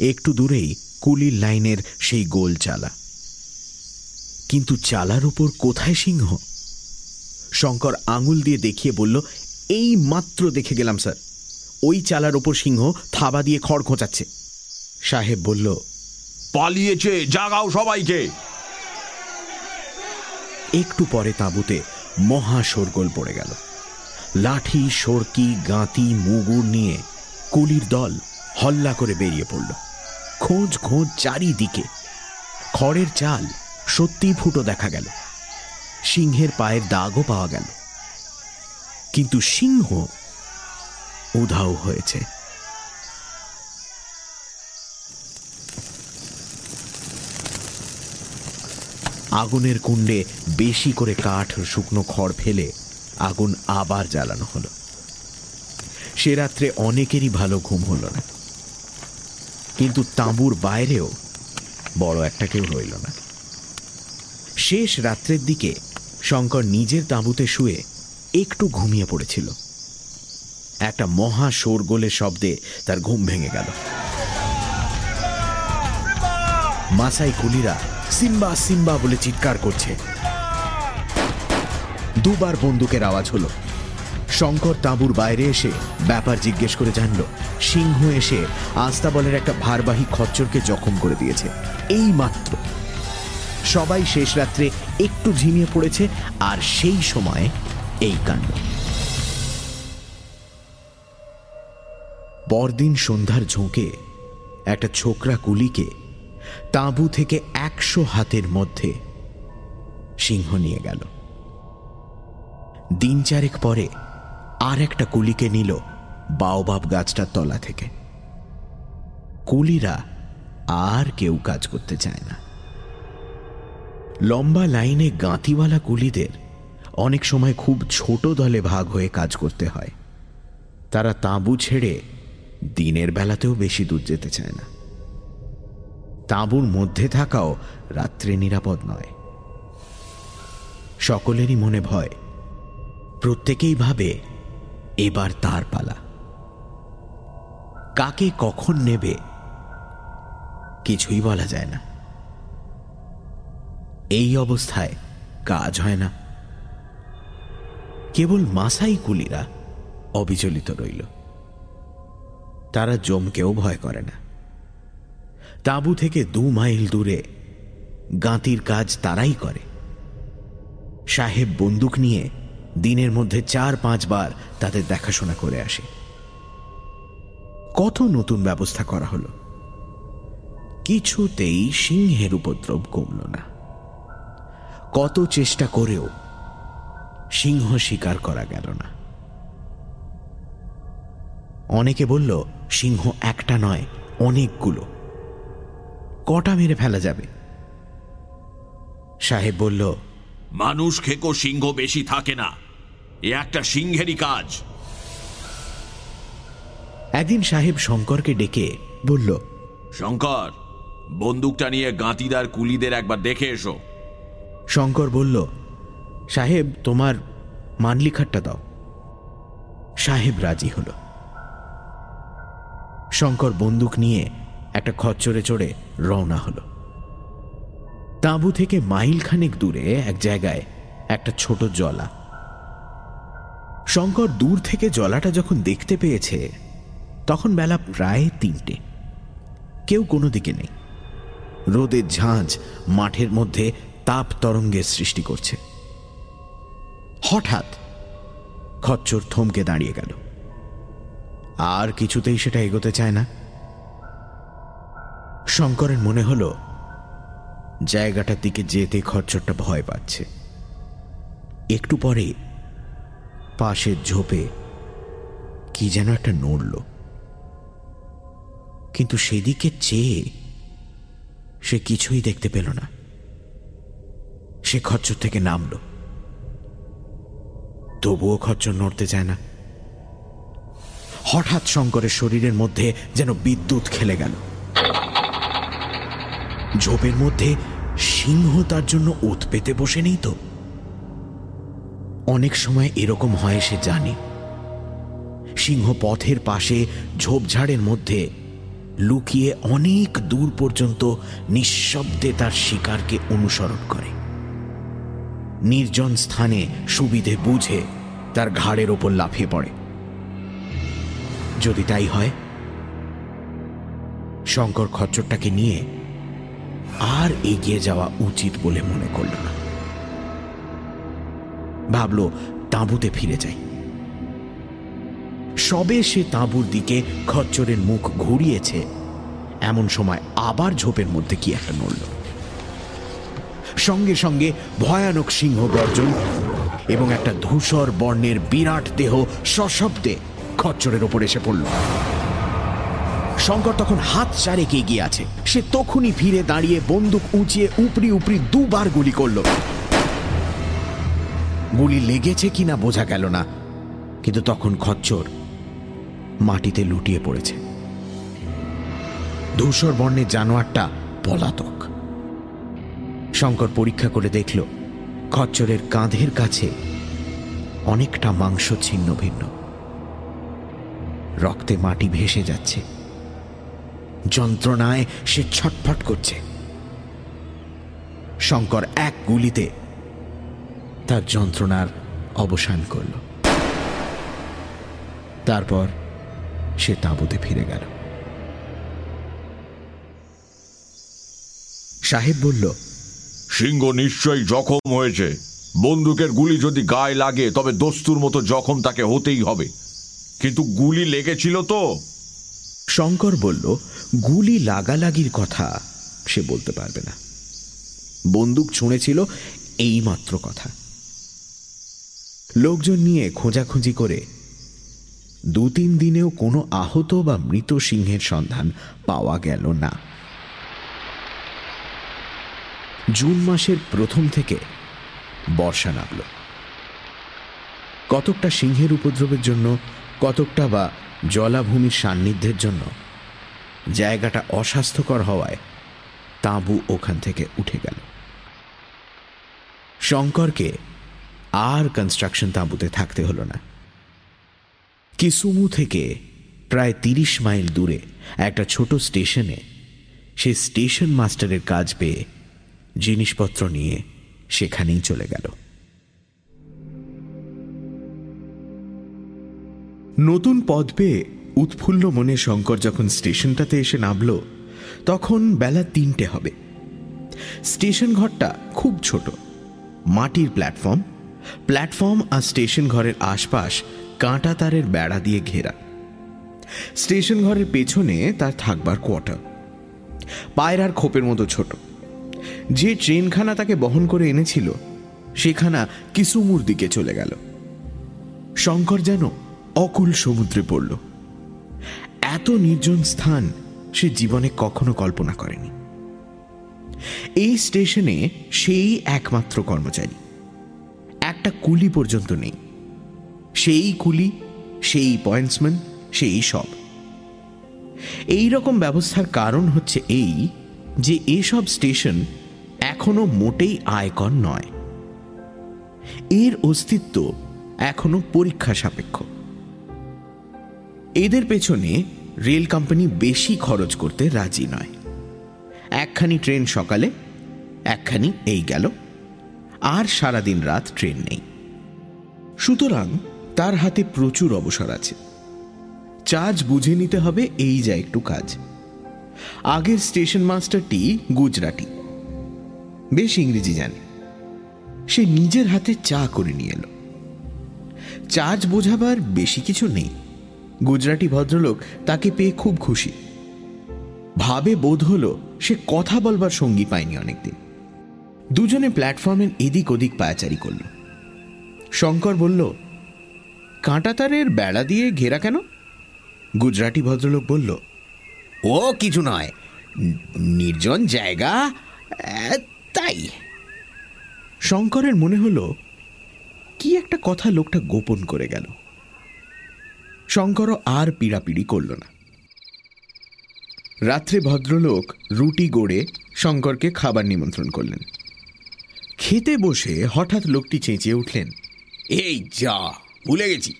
Speaker 2: একটু দূরেই কুলির লাইনের সেই গোল চালা। কিন্তু চালার উপর কোথায় সিংহ? শঙ্কর আঙুল দিয়ে দেখিয়ে বলল, এই মাত্র দেখে গেলাম, স্যার। ওই চালার ওপর সিংহ থাবা দিয়ে খড় খোঁচাচ্ছে। সাহেব বলল
Speaker 4: পালিয়েছে জাগাও সবাইকে।
Speaker 2: একটু পরে তাঁবুতে মহা শোরগোল পড়ে গেল। লাঠি সরকি গাঁতি মুগুর নিয়ে কুলির দল হল্লা করে বেরিয়ে পড়ল। খোঁজ খোঁজ চারিদিকে। খড়ের চাল সত্যি ফুটো দেখা গেল। সিংহের পায়ের দাগও পাওয়া গেল। কিন্তু সিংহ উধাও হয়েছে। আগুনের কুণ্ডে বেশি করে কাঠ শুকনো খড় ফেলে আগুন আবার জ্বালানো হলো। সে রাত্রে অনেকেরই ভালো ঘুম হলো না। কিন্তু তাঁবুর বাইরেও বড় একটা কেউ রইল না। শেষ রাত্রের দিকে শঙ্কর নিজের তাঁবুতে শুয়ে একটু ঘুমিয়ে পড়েছিল। একটা মহা শোরগোলের শব্দে তার ঘুম ভেঙে গেল। মাসাই কুলিরা, সিম্বা সিম্বা বলে চিৎকার করছে। দুবার বন্দুকের আওয়াজ হলো। শঙ্কর তাঁবুর বাইরে এসে ব্যাপার জিজ্ঞেস করে জানল, সিংহ এসে আস্তাবলের একটা ভারবাহী খচ্চরকে জখম করে দিয়েছে। এই মাত্র। সবাই শেষ রাত্রে একটু ঝিমিয়ে পড়েছে, আর সেই সময় এই কাণ্ড। পরদিন সন্ধ্যার ঝোঁকে একটা ছোকরা কুলিকে তাঁবু থেকে একশো হাতের মধ্যে সিংহ নিয়ে গেল। দিন চারেক পরে আর একটা কুলিকে নিল বাওবাব গাছটার তলা থেকে। কুলিরা আর কেউ কাজ করতে চায় না। লম্বা লাইনে গাঁতিওয়ালা কুলিদের অনেক সময় খুব ছোট দলে ভাগ হয়ে কাজ করতে হয়। তারা তাঁবু ছেড়ে দিনের বেলাতেও বেশি দূর যেতে চায় না। তাঁবুর মধ্যে থাকাও রাত্রে নিরাপদ নয়। সকলেরই মনে ভয়, প্রত্যেকেই ভাবে, এবার তার পালা। কাকে কখন নেবে, কিছুই বলা যায় না। এই অবস্থায় কাজ হয় না। কেবল মাসাই কুলিরা অবিচলিত রইল। তারা জমকেও ভয় করে না। তাঁবু থেকে দু মাইল দূরে গাঁতির কাজ তারাই করে। সাহেব বন্দুক নিয়ে দিনের মধ্যে চার পাঁচবার তাদের দেখাশোনা করে আসে। কত নতুন ব্যবস্থা করা হলো। কিছুতেই সিংহের উপদ্রব কমল না। কত চেষ্টা করেও সিংহ শিকার করা গেল না। অনেকে বলল সিংহ একটা নয় অনেকগুলো। কটা মেরে ফেলা যাবে? সাহেব বলল
Speaker 1: মানুষ খেকো সিংহ বেশি থাকে না। এ একটা সিংহেরই কাজ।
Speaker 2: একদিন সাহেব শঙ্করকে ডেকে বলল
Speaker 1: শঙ্কর বন্দুকটা নিয়ে গাঁতিদার কুলিদের একবার দেখে এসো।
Speaker 2: শঙ্কর বলল সাহেব তোমার মানলিখাটটা দাও। সাহেব রাজি হল। শঙ্কর বন্দুক নিয়ে একটা খচ্চরে চড়ে রওনা হল। তাঁবু থেকে মাইল খানেক দূরে এক জায়গায় একটা ছোট জলা। শঙ্কর দূর থেকে জলাটা যখন দেখতে পেয়েছে, তখন বেলা প্রায় তিনটে। কেউ কোনো দিকে নেই। রোদের ঝাঁঝ মাঠের মধ্যে তাপ তরঙ্গের সৃষ্টি করছে। হঠাৎ খচ্চর থমকে দাঁড়িয়ে গেল। আর কিছুতেই সেটা এগোতে চায় না। শঙ্করের মনে হল, জায়গাটার দিকে যেতে খচ্চরটা ভয় পাচ্ছে। একটু পরে পাশের ঝোপে কি যেন একটা নড়ল। কিন্তু সেদিকে চেয়ে সে কিছুই দেখতে পেল না। সে খরচর থেকে নামল। তবুও খরচর নড়তে চায় না। হঠাৎ শঙ্করের শরীরের মধ্যে যেন বিদ্যুৎ খেলে গেল। ঝোপের মধ্যে সিংহ তার জন্য ওত পেতে বসে নেই তো? অনেক সময় এরকম হয় সে জানে। সিংহ পথের পাশে ঝোপঝাড়ের মধ্যে লুকিয়ে অনেক দূর পর্যন্ত নিঃশব্দে তার শিকারকে অনুসরণ করে। নির্জন স্থানে সুবিধে বুঝে তার ঘাড়ের ওপর লাফিয়ে পড়ে। যদি তাই হয়, শঙ্কর খচ্চরটাকে নিয়ে আর এগিয়ে যাওয়া উচিত বলে মনে করল না। ভাবল, তাঁবুতে ফিরে যাই। সবে সে তাঁবুর দিকে খচ্চরের মুখ ঘুরিয়েছে, এমন সময় আবার ঝোপের মধ্যে কি একটা নড়ল। সঙ্গে সঙ্গে ভয়ানক সিংহ গর্জন এবং একটা ধূসর বর্ণের বিরাট দেহ সশব্দে খচ্চরের ওপর এসে পড়ল। শঙ্কর তখন হাত চারেক এগিয়ে আছে। সে তখনই ফিরে দাঁড়িয়ে বন্দুক উঁচিয়ে উপরি উপরি দুবার গুলি করল। গুলি লেগেছে কিনা বোঝা গেল না, কিন্তু তখন খচ্চর মাটিতে লুটিয়ে পড়েছে। ধূসর বর্ণের জানোয়ারটা পলাতক। শঙ্কর পরীক্ষা করে দেখল, খচ্চরের কাঁধের কাছে অনেকটা মাংস ছিন্ন ভিন্ন। রক্তে মাটি ভেসে যাচ্ছে। যন্ত্রণায় সে ছটফট করছে। শঙ্কর এক গুলিতে তার যন্ত্রণার অবসান করল। তারপর সে তাঁবুতে ফিরে গেল। সাহেব বলল,
Speaker 4: সিংহ নিশ্চয়ই জখম হয়েছে। বন্দুকের গুলি যদি গায়ে লাগে, তবে দস্তুর মতো জখম তাকে হতেই হবে। কিন্তু গুলি লেগেছিল তো।
Speaker 2: শঙ্কর বলল, গুলি লাগালাগির কথা। সে বলতে পারবে না। বন্দুক ছুঁড়েছিল এই মাত্র কথা। লোকজন নিয়ে খোঁজাখুঁজি করে দু তিন দিনেও কোনো আহত বা মৃত সিংহের সন্ধান পাওয়া গেল না। জুন মাসের প্রথম থেকে বর্ষা নামল। কতকটা সিংহের উপদ্রবের জন্য কতকটা বা জলাভূমির সান্নিধ্যের জন্য জায়গাটা অস্বাস্থ্যকর হওয়ায় তাঁবু ওখান থেকে উঠে গেল। শঙ্করকে আর কনস্ট্রাকশন তাঁবুতে থাকতে হলো না। কিসুমু থেকে প্রায় তিরিশ মাইল দূরে একটা ছোট স্টেশনে সে স্টেশন মাস্টারের কাজ পেয়ে জিনিসপত্র নিয়ে সেখানেই চলে গেল। নতুন পদ পেয়ে উৎফুল্ল মনে শঙ্কর যখন স্টেশনটাতে এসে নামল, তখন বেলা তিনটে হবে। স্টেশন ঘরটা খুব ছোট। মাটির প্ল্যাটফর্ম প্ল্যাটফর্ম আর স্টেশন ঘরের আশপাশ কাঁটা তারের বেড়া দিয়ে ঘেরা। স্টেশন ঘরের পেছনে তার থাকবার কোয়ার্টার। পায়রার খোপের মতো ছোট। যে ট্রেনখানা তাকে বহন করে এনেছিল, সেখানা কিসুমুর দিকে চলে গেল। শঙ্কর যেন অকুল সমুদ্রে পড়ল। এত নির্জন স্থান সে জীবনে কখনো কল্পনা করেনি। এই স্টেশনে সেই একমাত্র কর্মচারী। একটা কুলি পর্যন্ত নেই। সেই কুলি, সেই পয়েন্টসম্যান, সেই সব। এই রকম ব্যবস্থার কারণ হচ্ছে এই যে এসব স্টেশন এখনও মোটেই আয়কর নয়। এর অস্তিত্ব এখনও পরীক্ষা সাপেক্ষ। এদের পেছনে রেল কোম্পানি বেশি খরচ করতে রাজি নয়। একখানি ট্রেন সকালে, একখানি এই গেল। আর সারাদিন রাত ট্রেন নেই। সুতরাং তার হাতে প্রচুর অবসর আছে। চার্জ বুঝে নিতে হবে, এই যা একটু কাজ। আগের স্টেশন মাস্টারটি গুজরাটি। বেশ ইংরেজি জানে। সে নিজের হাতে চা করে নিয়ে এলো। চার্জ বোঝাবার বেশি কিছু নেই। গুজরাটি ভদ্রলোক তাকে পেয়ে খুব খুশি। ভাবে বোধ হলো সে কথা বলবার সঙ্গী পায়নি অনেকদিন। দুজনে প্ল্যাটফর্মের এদিক ওদিক পায়াচারি করল। শঙ্কর বলল, কাঁটাতারের বেড়া দিয়ে ঘেরা কেন? গুজরাটি ভদ্রলোক বলল, ও কিছু নয়, নির্জন জায়গা তাই। শঙ্করের মনে হলো, কি একটা কথা লোকটা গোপন করে গেল। শঙ্করও আর পিড়াপিড়ি করল না। রাত্রে ভদ্রলোক রুটি গড়ে শঙ্করকে খাবার নিমন্ত্রণ করলেন। খেতে বসে হঠাৎ লোকটি চেঁচিয়ে উঠলেন,
Speaker 5: এই যা, ভুলে গেছি।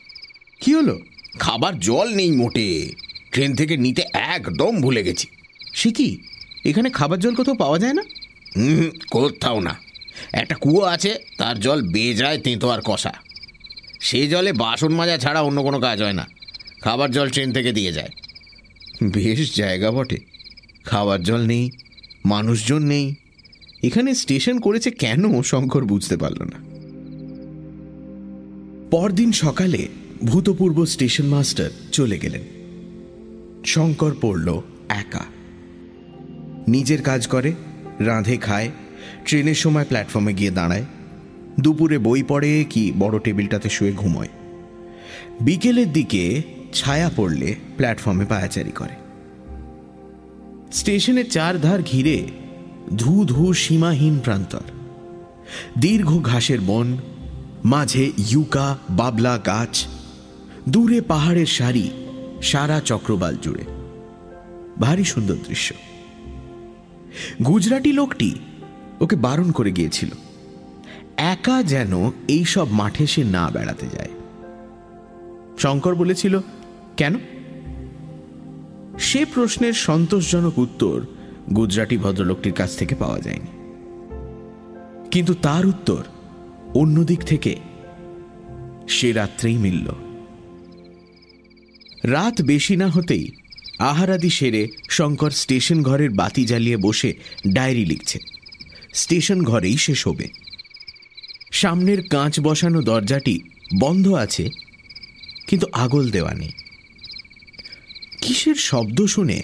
Speaker 2: কি হলো?
Speaker 5: খাবার জল নেই মোটে। ট্রেন থেকে নিতে একদম ভুলে গেছি।
Speaker 2: সে কি? এখানে খাবার জল কোথাও পাওয়া যায় না?
Speaker 5: হুম কোথাও না। একটা কুয়ো আছে, তার জল বেজায় তেঁতো আর কষা। সে জলে বাসন মাজা ছাড়া অন্য কোনো কাজ হয় না। খাবার জল ট্রেন থেকে দিয়ে যায়।
Speaker 2: বেশ জায়গা বটে। খাবার জল নেই, মানুষজন নেই। এখানে স্টেশন করেছে কেন শঙ্কর বুঝতে পারল না। পরদিন সকালে ভূতপূর্ব স্টেশন মাস্টার চলে গেলেন। শঙ্কর পড়ল একা। নিজের কাজ করে, রাঁধে খায়, ট্রেনের সময় প্ল্যাটফর্মে গিয়ে দাঁড়ায়। দুপুরে বই পড়ে কি বড় টেবিলটাতে শুয়ে ঘুমোয়। বিকেলের দিকে ছায়া পড়লে প্ল্যাটফর্মে পায়াচারি করে। স্টেশনের চার ধার ঘিরে ধু ধু সীমাহীন প্রান্তর। দীর্ঘ ঘাসের বন, মাঝে ইউকা, বাবলা গাছ, দূরে পাহাড়ের সারি, সারা চক্রবাল জুড়ে। ভারী সুন্দর দৃশ্য। গুজরাটি লোকটি ওকে বারণ করে গিয়েছিল, একা যেন এই সব মাঠে সে না বেড়াতে যায়। শঙ্কর বলেছিল কেন? সে প্রশ্নের সন্তোষজনক উত্তর গুজরাটি ভদ্রলোকটির কাছ থেকে পাওয়া যায়নি। কিন্তু তার উত্তর অন্যদিক থেকে সে রাত্রেই মিলল। রাত বেশি না হতেই আহারাদি সেরে শঙ্কর স্টেশন ঘরের বাতি জ্বালিয়ে বসে ডায়েরি লিখছে। স্টেশন ঘরেই সে শোবে। সামনের কাঁচ বসানো দরজাটি বন্ধ আছে, কিন্তু আগল দেওয়া নেই। কিসের শব্দ শুনে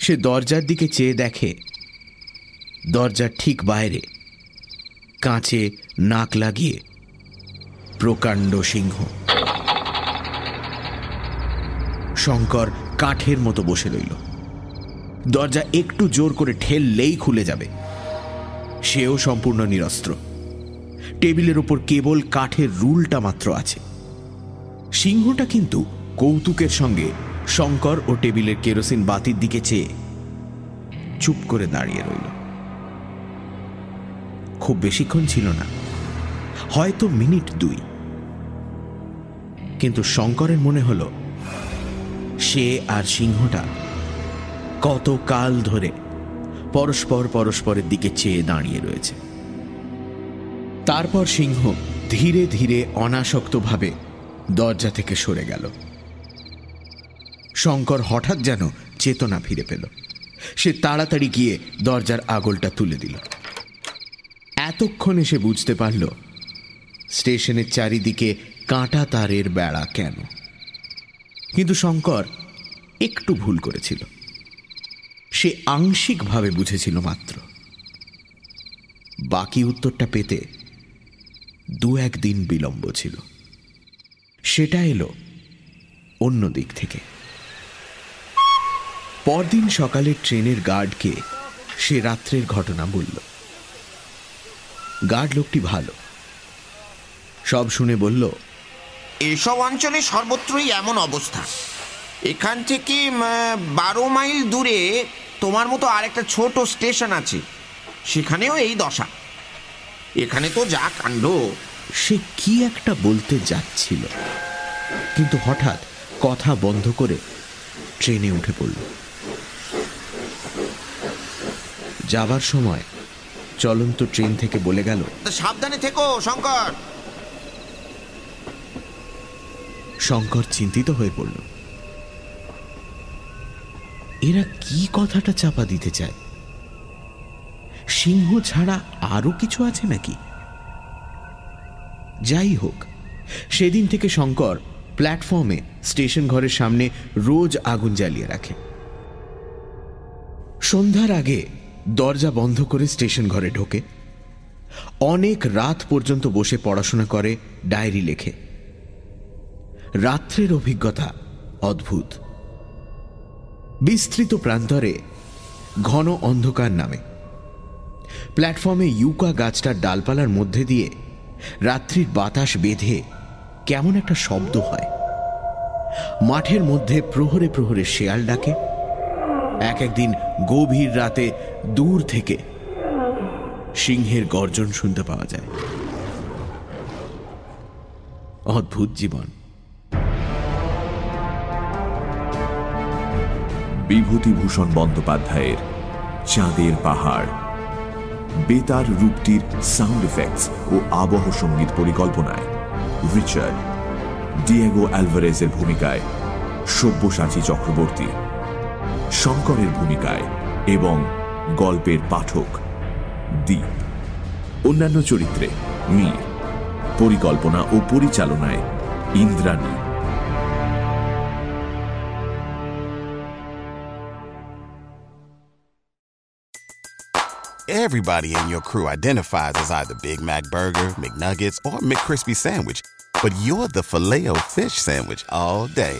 Speaker 2: সে দরজার দিকে চেয়ে দেখে, দরজার ঠিক বাইরে কাঁচে নাক লাগিয়ে প্রকাণ্ড সিংহ। শঙ্কর কাঠের মতো বসে রইল। দরজা একটু জোর করে ঠেললেই খুলে যাবে। সেও সম্পূর্ণ নিরস্ত্র। টেবিলের ওপর কেবল কাঠের রুলটা মাত্র আছে। সিংহটা কিন্তু কৌতুকের সঙ্গে শঙ্কর ও টেবিলের কেরোসিন বাতির দিকে চেয়ে চুপ করে দাঁড়িয়ে রইল। খুব বেশিক্ষণ ছিল না, হয়তো মিনিট দুই। কিন্তু শঙ্করের মনে হল, সে আর সিংহটা কত কাল ধরে পরস্পর পরস্পরের দিকে চেয়ে দাঁড়িয়ে রয়েছে। তারপর সিংহ ধীরে ধীরে অনাসক্তভাবে দরজা থেকে সরে গেল। শঙ্কর হঠাৎ যেন চেতনা ফিরে পেল। সে তাড়াতাড়ি গিয়ে দরজার আগলটা তুলে দিল। এতক্ষণে সে বুঝতে পারল, স্টেশনের চারিদিকে কাঁটা তারের বেড়া কেন। কিন্তু শঙ্কর একটু ভুল করেছিল। সে আংশিকভাবে বুঝেছিল মাত্র। বাকি উত্তরটা পেতে দু একদিন বিলম্ব ছিল। সেটা এলো অন্য দিক থেকে। পরদিন সকালে ট্রেনের গার্ডকে সে রাত্রের ঘটনা বলল। গার্ড লোকটি ভালো। সব শুনে বলল
Speaker 6: এসব অঞ্চলে সর্বত্রই এমন অবস্থা। এখান থেকে বারো মাইল দূরে তোমার মতো আরেকটা ছোট স্টেশন আছে। সেখানেও এই দশা। এখানে তো যা কাণ্ড।
Speaker 2: সে কি একটা বলতে যাচ্ছিল। কিন্তু হঠাৎ কথা বন্ধ করে ট্রেনে উঠে পড়ল। যাবার সময় চলন্ত ট্রেন থেকে বলে গেল
Speaker 6: সাবধানে থেকো শঙ্কর।
Speaker 2: শঙ্কর চিন্তিত হয়ে পড়ল। এরা কি কথাটা চাপা দিতে চায়? সিংহ ছাড়া আরও কিছু আছে নাকি? যাই হোক সেদিন থেকে শঙ্কর প্ল্যাটফর্মে স্টেশন ঘরের সামনে রোজ আগুন জ্বালিয়ে রাখে। সন্ধ্যার আগে দরজা বন্ধ করে স্টেশন ঘরে ঢোকে। অনেক রাত পর্যন্ত বসে পড়াশোনা করে, ডায়েরি লেখে। রাত্রের অভিজ্ঞতা অদ্ভুত। বিস্তৃত প্রান্তরে ঘন অন্ধকার নামে। প্ল্যাটফর্মে ইউকা গাছটার ডালপালার মধ্যে দিয়ে রাত্রির বাতাস বেঁধে কেমন একটা শব্দ হয়। মাঠের মধ্যে প্রহরে প্রহরে শেয়াল ডাকে। এক একদিন গভীর রাতে দূর থেকে সিংহের গর্জন শুনতে পাওয়া যায়। অদ্ভুত জীবন।
Speaker 1: বিভূতিভূষণ বন্দ্যোপাধ্যায়ের চাঁদের পাহাড়। বেতার রূপটির সাউন্ড এফেক্টস ও আবহ সংগীত পরিকল্পনায় রিচার্ড ডিয়েগো অ্যালভারেজের ভূমিকায় সব্যসাচী চক্রবর্তী, শঙ্করের ভূমিকায় এবং গল্পের পাঠক দ্বীপ অন্যান্য চরিত্রে মীর পরিকল্পনা ও পরিচালনায় Indrani
Speaker 7: Everybody in your crew identifies as either Big Mac Burger, McNuggets, or McCrispy Sandwich. But you're the filet fish Sandwich all day.